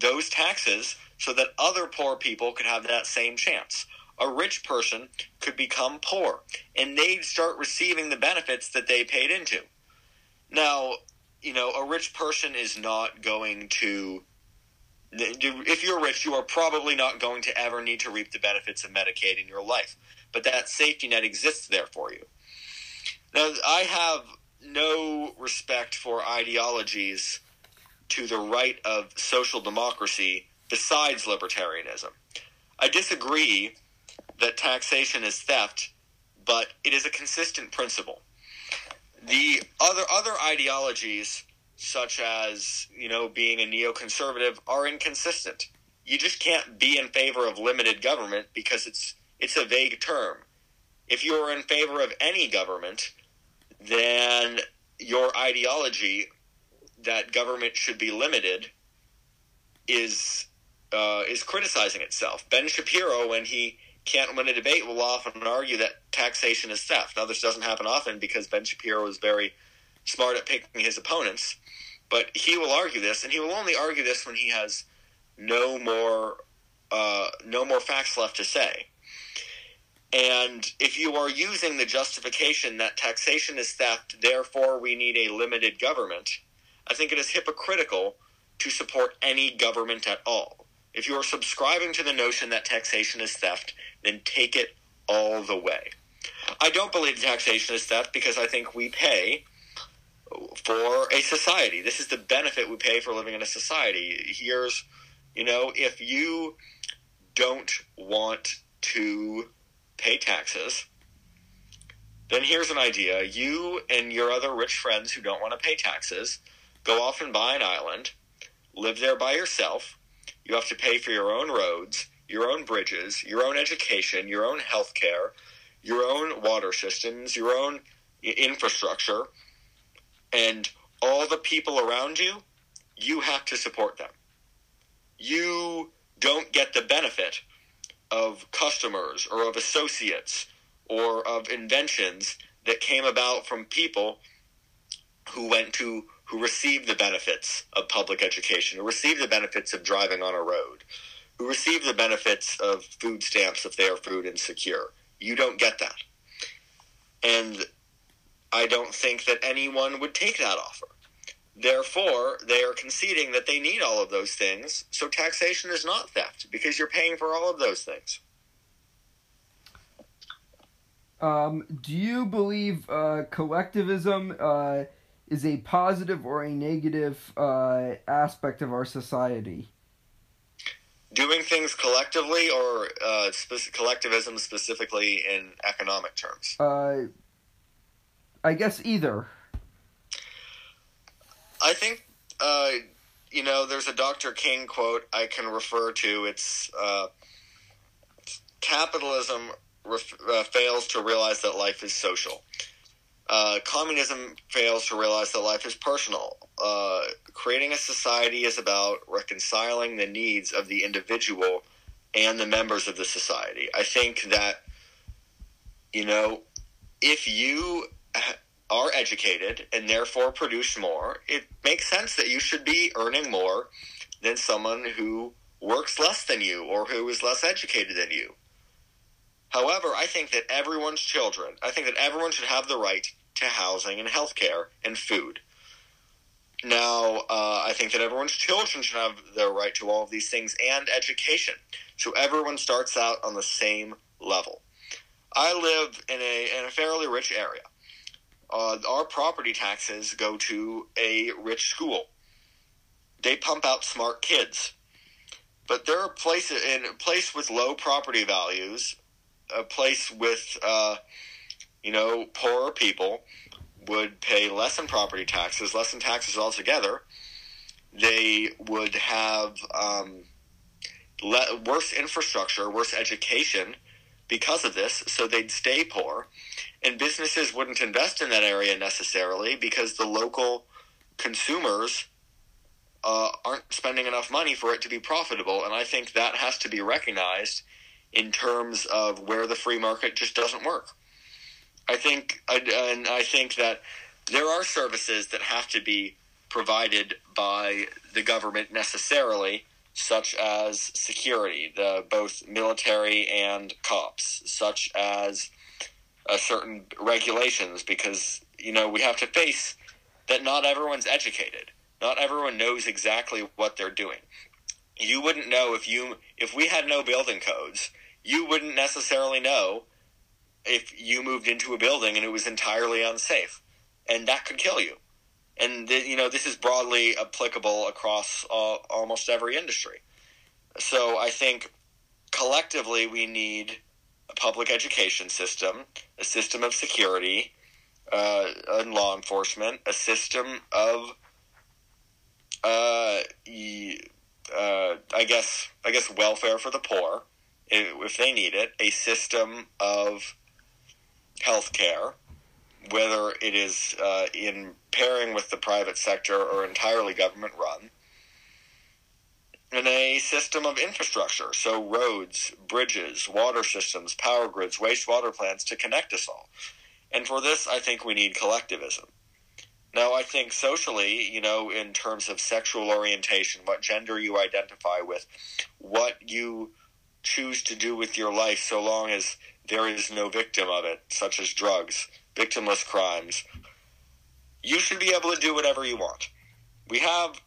those taxes so that other poor people could have that same chance a rich person could become poor and they'd start receiving the benefits that they paid into. Now, you know, a rich person is not going to. If you're rich, you are probably not going to ever need to reap the benefits of Medicaid in your life. But that safety net exists there for you. Now, I have no respect for ideologies to the right of social democracy besides libertarianism. I disagree that taxation is theft, but it is a consistent principle. The other other ideologies, such as you know being a neoconservative, are inconsistent. You just can't be in favor of limited government because it's it's a vague term. If you are in favor of any government, then your ideology that government should be limited is uh, is criticizing itself. Ben Shapiro, when he can't win a debate will often argue that taxation is theft. Now, this doesn't happen often because Ben Shapiro is very smart at picking his opponents, but he will argue this, and he will only argue this when he has no more uh, no more facts left to say. And if you are using the justification that taxation is theft, therefore we need a limited government, I think it is hypocritical to support any government at all. If you are subscribing to the notion that taxation is theft, then take it all the way. I don't believe taxation is theft because I think we pay for a society. This is the benefit we pay for living in a society. Here's, you know, if you don't want to pay taxes, then here's an idea. You and your other rich friends who don't want to pay taxes go off and buy an island, live there by yourself. You have to pay for your own roads your own bridges, your own education, your own health care, your own water systems, your own infrastructure, and all the people around you, you have to support them. You don't get the benefit of customers or of associates or of inventions that came about from people who went to who receive the benefits of public education, who receive the benefits of driving on a road, who receive the benefits of food stamps if they are food insecure. You don't get that. And I don't think that anyone would take that offer. Therefore, they are conceding that they need all of those things, so taxation is not theft because you're paying for all of those things. Um, do you believe uh, collectivism uh, is a positive or a negative uh, aspect of our society? doing things collectively or uh, spe- collectivism specifically in economic terms? Uh, I guess either. I think uh, you know, there's a Dr. King quote I can refer to. It's uh, capitalism ref- uh, fails to realize that life is social. Uh, communism fails to realize that life is personal. Uh, creating a society is about reconciling the needs of the individual and the members of the society. I think that, you know, if you are educated and therefore produce more, it makes sense that you should be earning more than someone who works less than you or who is less educated than you. However, I think that everyone's children, I think that everyone should have the right to housing and health care and food. Now, uh, I think that everyone's [LAUGHS] children should have the right to all of these things and education. So everyone starts out on the same level. I live in a, in a fairly rich area. Uh, our property taxes go to a rich school. They pump out smart kids. But there are places in a place with low property values a place with, uh, you know, poorer people would pay less in property taxes, less in taxes altogether. They would have um, le- worse infrastructure, worse education because of this, so they'd stay poor. And businesses wouldn't invest in that area necessarily because the local consumers uh, aren't spending enough money for it to be profitable. And I think that has to be recognized in terms of where the free market just doesn't work. I think, and I think that there are services that have to be provided by the government necessarily, such as security, the both military and cops, such as uh, certain regulations, because you know we have to face that not everyone's educated, not everyone knows exactly what they're doing. You wouldn't know if you if we had no building codes you wouldn't necessarily know if you moved into a building and it was entirely unsafe, and that could kill you. And th- you know this is broadly applicable across uh, almost every industry. So I think collectively we need a public education system, a system of security uh, and law enforcement, a system of uh, uh, I guess I guess welfare for the poor if they need it, a system of health care, whether it is uh, in pairing with the private sector or entirely government run, and a system of infrastructure, so roads, bridges, water systems, power grids, wastewater plants to connect us all. And for this, I think we need collectivism. Now, I think socially, you know, in terms of sexual orientation, what gender you identify with, what you choose to do with your life so long as there is no victim of it, such as drugs, victimless crimes. You should be able to do whatever you want. We have,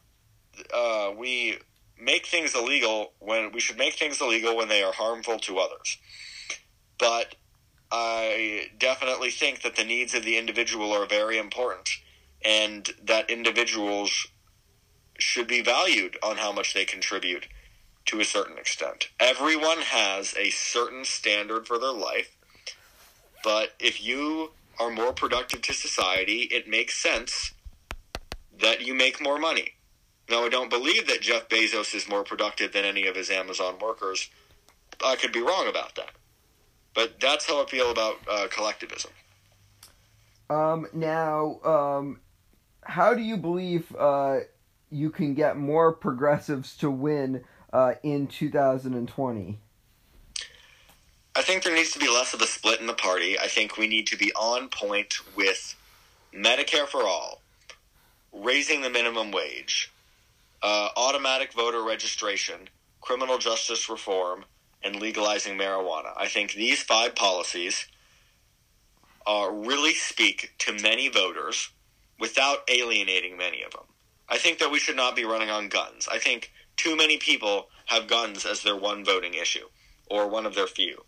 uh, we make things illegal when we should make things illegal when they are harmful to others. But I definitely think that the needs of the individual are very important and that individuals should be valued on how much they contribute to a certain extent. Everyone has a certain standard for their life, but if you are more productive to society, it makes sense that you make more money. Now, I don't believe that Jeff Bezos is more productive than any of his Amazon workers. I could be wrong about that. But that's how I feel about uh, collectivism. Um, now, um, how do you believe uh, you can get more progressives to win uh, in 2020? I think there needs to be less of a split in the party. I think we need to be on point with Medicare for all, raising the minimum wage, uh, automatic voter registration, criminal justice reform, and legalizing marijuana. I think these five policies uh, really speak to many voters without alienating many of them. I think that we should not be running on guns. I think too many people have guns as their one voting issue or one of their few.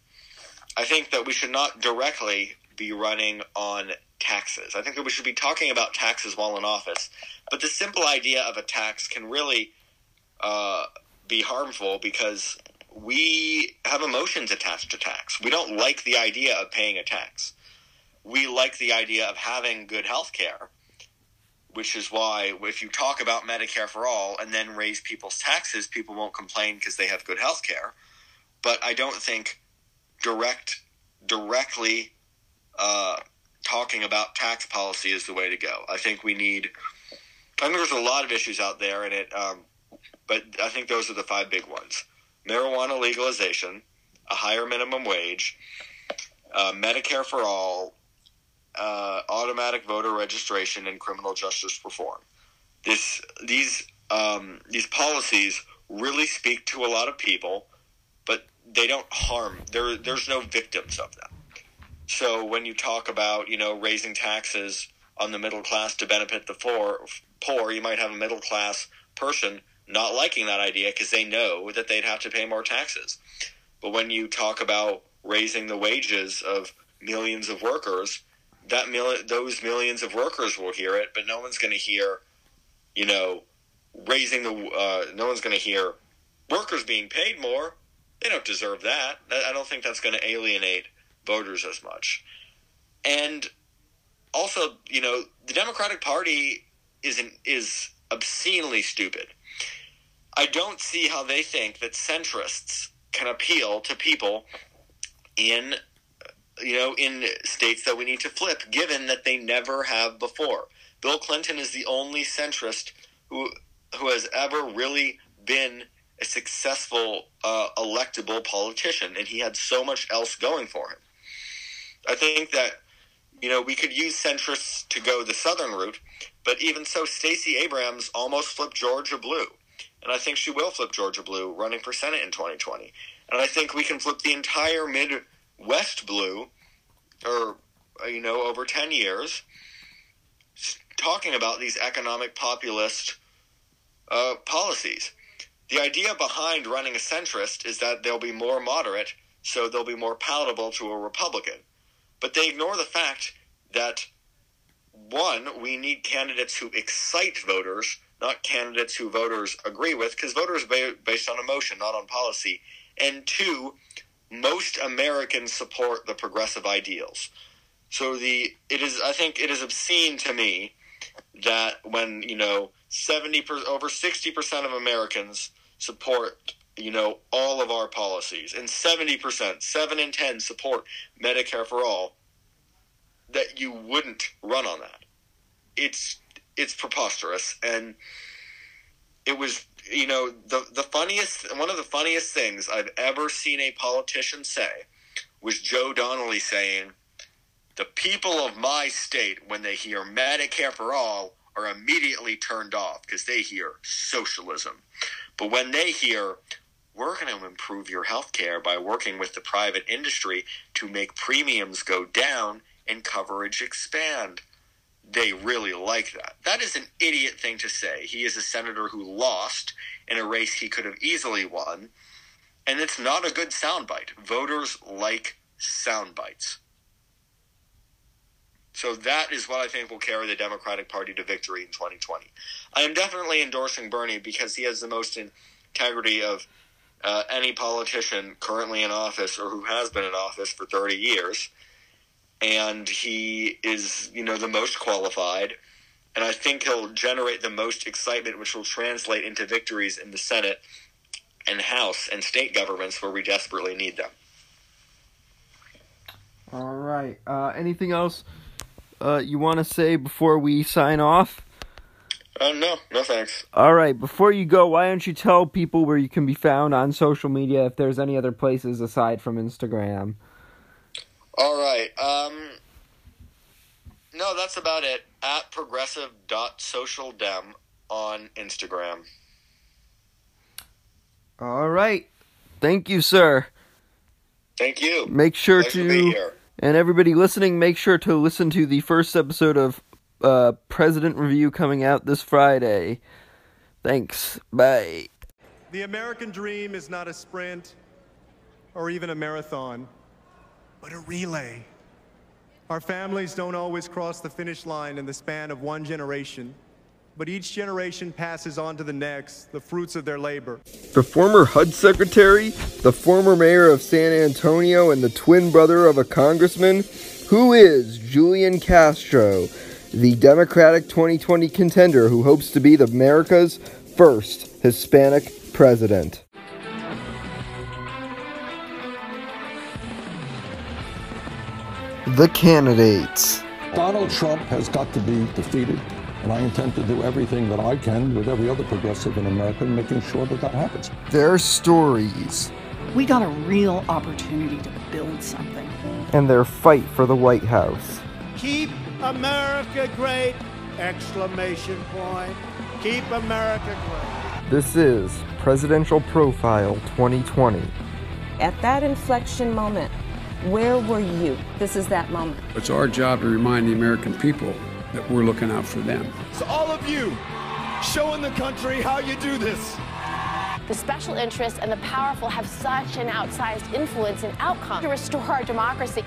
I think that we should not directly be running on taxes. I think that we should be talking about taxes while in office. But the simple idea of a tax can really uh, be harmful because we have emotions attached to tax. We don't like the idea of paying a tax. We like the idea of having good health care which is why if you talk about Medicare for all and then raise people's taxes, people won't complain because they have good health care. But I don't think direct directly uh, talking about tax policy is the way to go. I think we need. I think there's a lot of issues out there, and it. Um, but I think those are the five big ones: marijuana legalization, a higher minimum wage, uh, Medicare for all, uh, automatic voter registration, and criminal justice reform. This these um, these policies really speak to a lot of people, but they don't harm. There there's no victims of them. So when you talk about you know raising taxes on the middle class to benefit the poor, poor, you might have a middle class person not liking that idea because they know that they'd have to pay more taxes. But when you talk about raising the wages of millions of workers, that mil- those millions of workers will hear it, but no one's going to hear, you know, raising the. Uh, no one's going to hear workers being paid more. They don't deserve that. I don't think that's going to alienate voters as much. And also, you know, the Democratic Party is an, is obscenely stupid. I don't see how they think that centrists can appeal to people in you know in states that we need to flip given that they never have before. Bill Clinton is the only centrist who who has ever really been a successful uh, electable politician and he had so much else going for him. I think that you know we could use centrists to go the southern route, but even so Stacey Abrams almost flipped Georgia blue. And I think she will flip Georgia blue running for Senate in 2020. And I think we can flip the entire Midwest blue, or, you know, over 10 years, talking about these economic populist uh, policies. The idea behind running a centrist is that they'll be more moderate, so they'll be more palatable to a Republican. But they ignore the fact that, one, we need candidates who excite voters not candidates who voters agree with, because voters are based on emotion, not on policy. And two, most Americans support the progressive ideals. So the it is I think it is obscene to me that when you know seventy per, over sixty percent of Americans support you know all of our policies, and seventy percent, seven in ten support Medicare for all, that you wouldn't run on that. It's it's preposterous and it was you know the the funniest one of the funniest things I've ever seen a politician say was Joe Donnelly saying the people of my state when they hear Medicare for all are immediately turned off because they hear socialism. But when they hear we're going to improve your health care by working with the private industry to make premiums go down and coverage expand they really like that. That is an idiot thing to say. He is a senator who lost in a race he could have easily won, and it's not a good soundbite. Voters like sound bites. So that is what I think will carry the Democratic Party to victory in 2020. I am definitely endorsing Bernie because he has the most integrity of uh, any politician currently in office or who has been in office for 30 years and he is, you know, the most qualified. And I think he'll generate the most excitement, which will translate into victories in the Senate and House and state governments where we desperately need them. All right. Uh, anything else uh, you want to say before we sign off? Uh, no, no thanks. All right. Before you go, why don't you tell people where you can be found on social media if there's any other places aside from Instagram? All right. Um, no, that's about it. At progressive.socialdem on Instagram. All right. Thank you, sir. Thank you. Make sure to, and everybody listening, make sure to listen to the first episode of uh, President Review coming out this Friday. Thanks. Bye. The American dream is not a sprint or even a marathon but a relay. Our families don't always cross the finish line in the span of one generation, but each generation passes on to the next the fruits of their labor. The former HUD secretary, the former mayor of San Antonio, and the twin brother of a congressman, who is Julian Castro, the Democratic 2020 contender who hopes to be the America's first Hispanic president. The candidates. Donald Trump has got to be defeated, and I intend to do everything that I can with every other progressive in America, making sure that that happens. Their stories. We got a real opportunity to build something. And their fight for the White House. Keep America great! Exclamation point. Keep America great. This is Presidential Profile 2020. At that inflection moment, where were you? This is that moment. It's our job to remind the American people that we're looking out for them. So, all of you, showing the country how you do this. The special interests and the powerful have such an outsized influence and outcome to restore our democracy.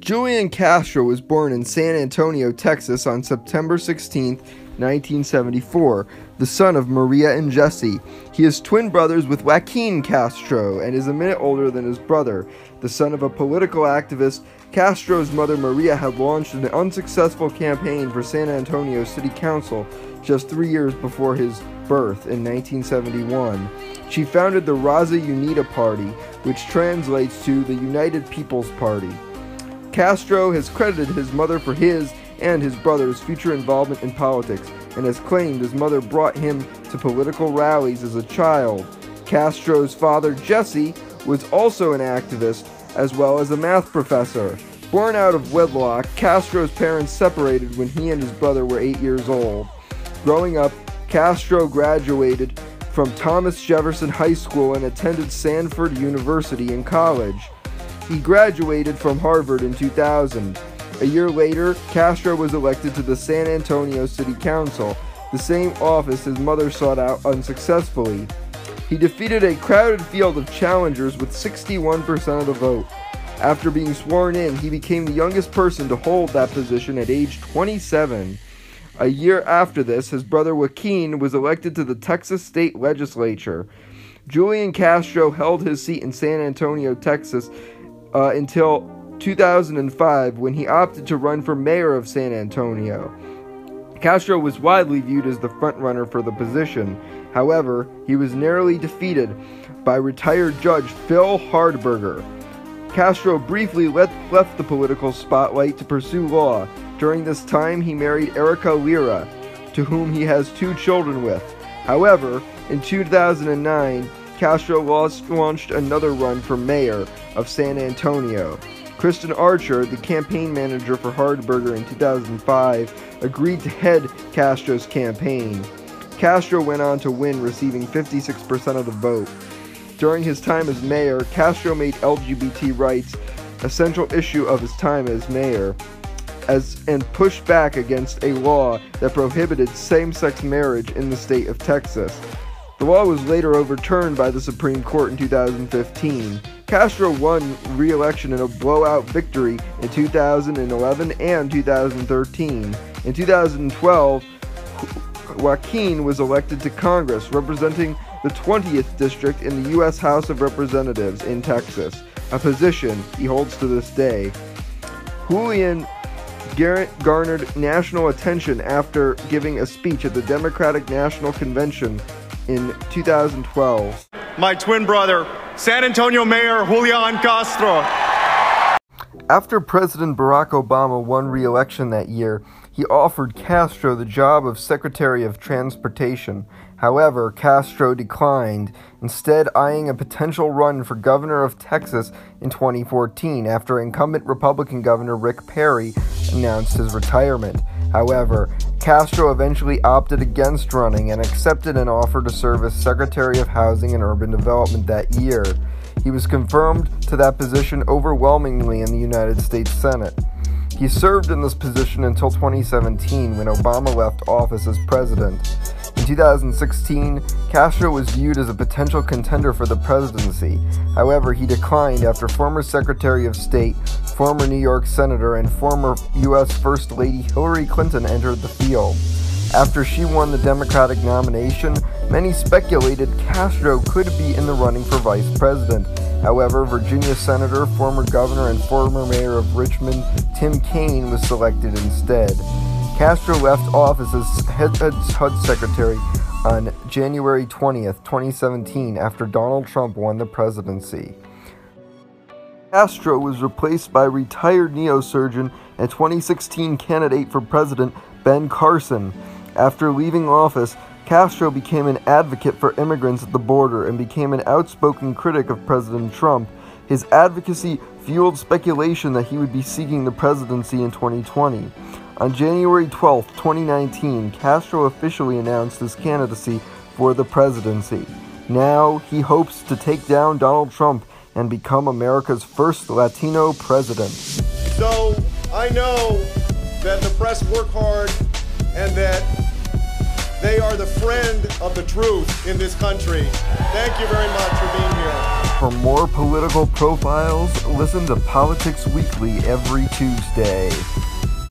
Julian Castro was born in San Antonio, Texas on September 16, 1974, the son of Maria and Jesse. He is twin brothers with Joaquin Castro and is a minute older than his brother. The son of a political activist, Castro's mother Maria had launched an unsuccessful campaign for San Antonio City Council just three years before his birth in 1971. She founded the Raza Unida Party, which translates to the United People's Party. Castro has credited his mother for his and his brother's future involvement in politics and has claimed his mother brought him to political rallies as a child. Castro's father, Jesse, was also an activist as well as a math professor. Born out of wedlock, Castro's parents separated when he and his brother were eight years old. Growing up, Castro graduated from Thomas Jefferson High School and attended Stanford University in college. He graduated from Harvard in 2000. A year later, Castro was elected to the San Antonio City Council, the same office his mother sought out unsuccessfully. He defeated a crowded field of challengers with 61% of the vote. After being sworn in, he became the youngest person to hold that position at age 27. A year after this, his brother Joaquin was elected to the Texas state legislature. Julian Castro held his seat in San Antonio, Texas uh, until 2005 when he opted to run for mayor of San Antonio. Castro was widely viewed as the frontrunner for the position. However, he was narrowly defeated by retired Judge Phil Hardberger. Castro briefly let, left the political spotlight to pursue law. During this time, he married Erica Lira, to whom he has two children with. However, in 2009, Castro launched another run for mayor of San Antonio. Christian Archer, the campaign manager for Hardberger in 2005, agreed to head Castro's campaign. Castro went on to win, receiving 56% of the vote. During his time as mayor, Castro made LGBT rights a central issue of his time as mayor, as and pushed back against a law that prohibited same-sex marriage in the state of Texas. The law was later overturned by the Supreme Court in 2015. Castro won re-election in a blowout victory in 2011 and 2013. In 2012, Joaquin was elected to Congress, representing the 20th district in the U.S. House of Representatives in Texas, a position he holds to this day. Julian Garrett garnered national attention after giving a speech at the Democratic National Convention in 2012. My twin brother, San Antonio Mayor Julian Castro. After President Barack Obama won re election that year, he offered Castro the job of Secretary of Transportation. However, Castro declined, instead, eyeing a potential run for governor of Texas in 2014 after incumbent Republican Governor Rick Perry announced his retirement. However, Castro eventually opted against running and accepted an offer to serve as Secretary of Housing and Urban Development that year. He was confirmed to that position overwhelmingly in the United States Senate. He served in this position until 2017 when Obama left office as president. In 2016, Castro was viewed as a potential contender for the presidency. However, he declined after former Secretary of State, former New York Senator, and former U.S. First Lady Hillary Clinton entered the field. After she won the Democratic nomination, many speculated Castro could be in the running for vice president. However, Virginia Senator, former governor, and former mayor of Richmond, Tim Kaine, was selected instead. Castro left office as HUD Secretary on January 20th, 2017, after Donald Trump won the presidency. Castro was replaced by retired neurosurgeon and 2016 candidate for president Ben Carson. After leaving office, Castro became an advocate for immigrants at the border and became an outspoken critic of President Trump. His advocacy fueled speculation that he would be seeking the presidency in 2020. On January 12, 2019, Castro officially announced his candidacy for the presidency. Now he hopes to take down Donald Trump and become America's first Latino president. So I know that the press work hard and that they are the friend of the truth in this country. Thank you very much for being here. For more political profiles, listen to Politics Weekly every Tuesday.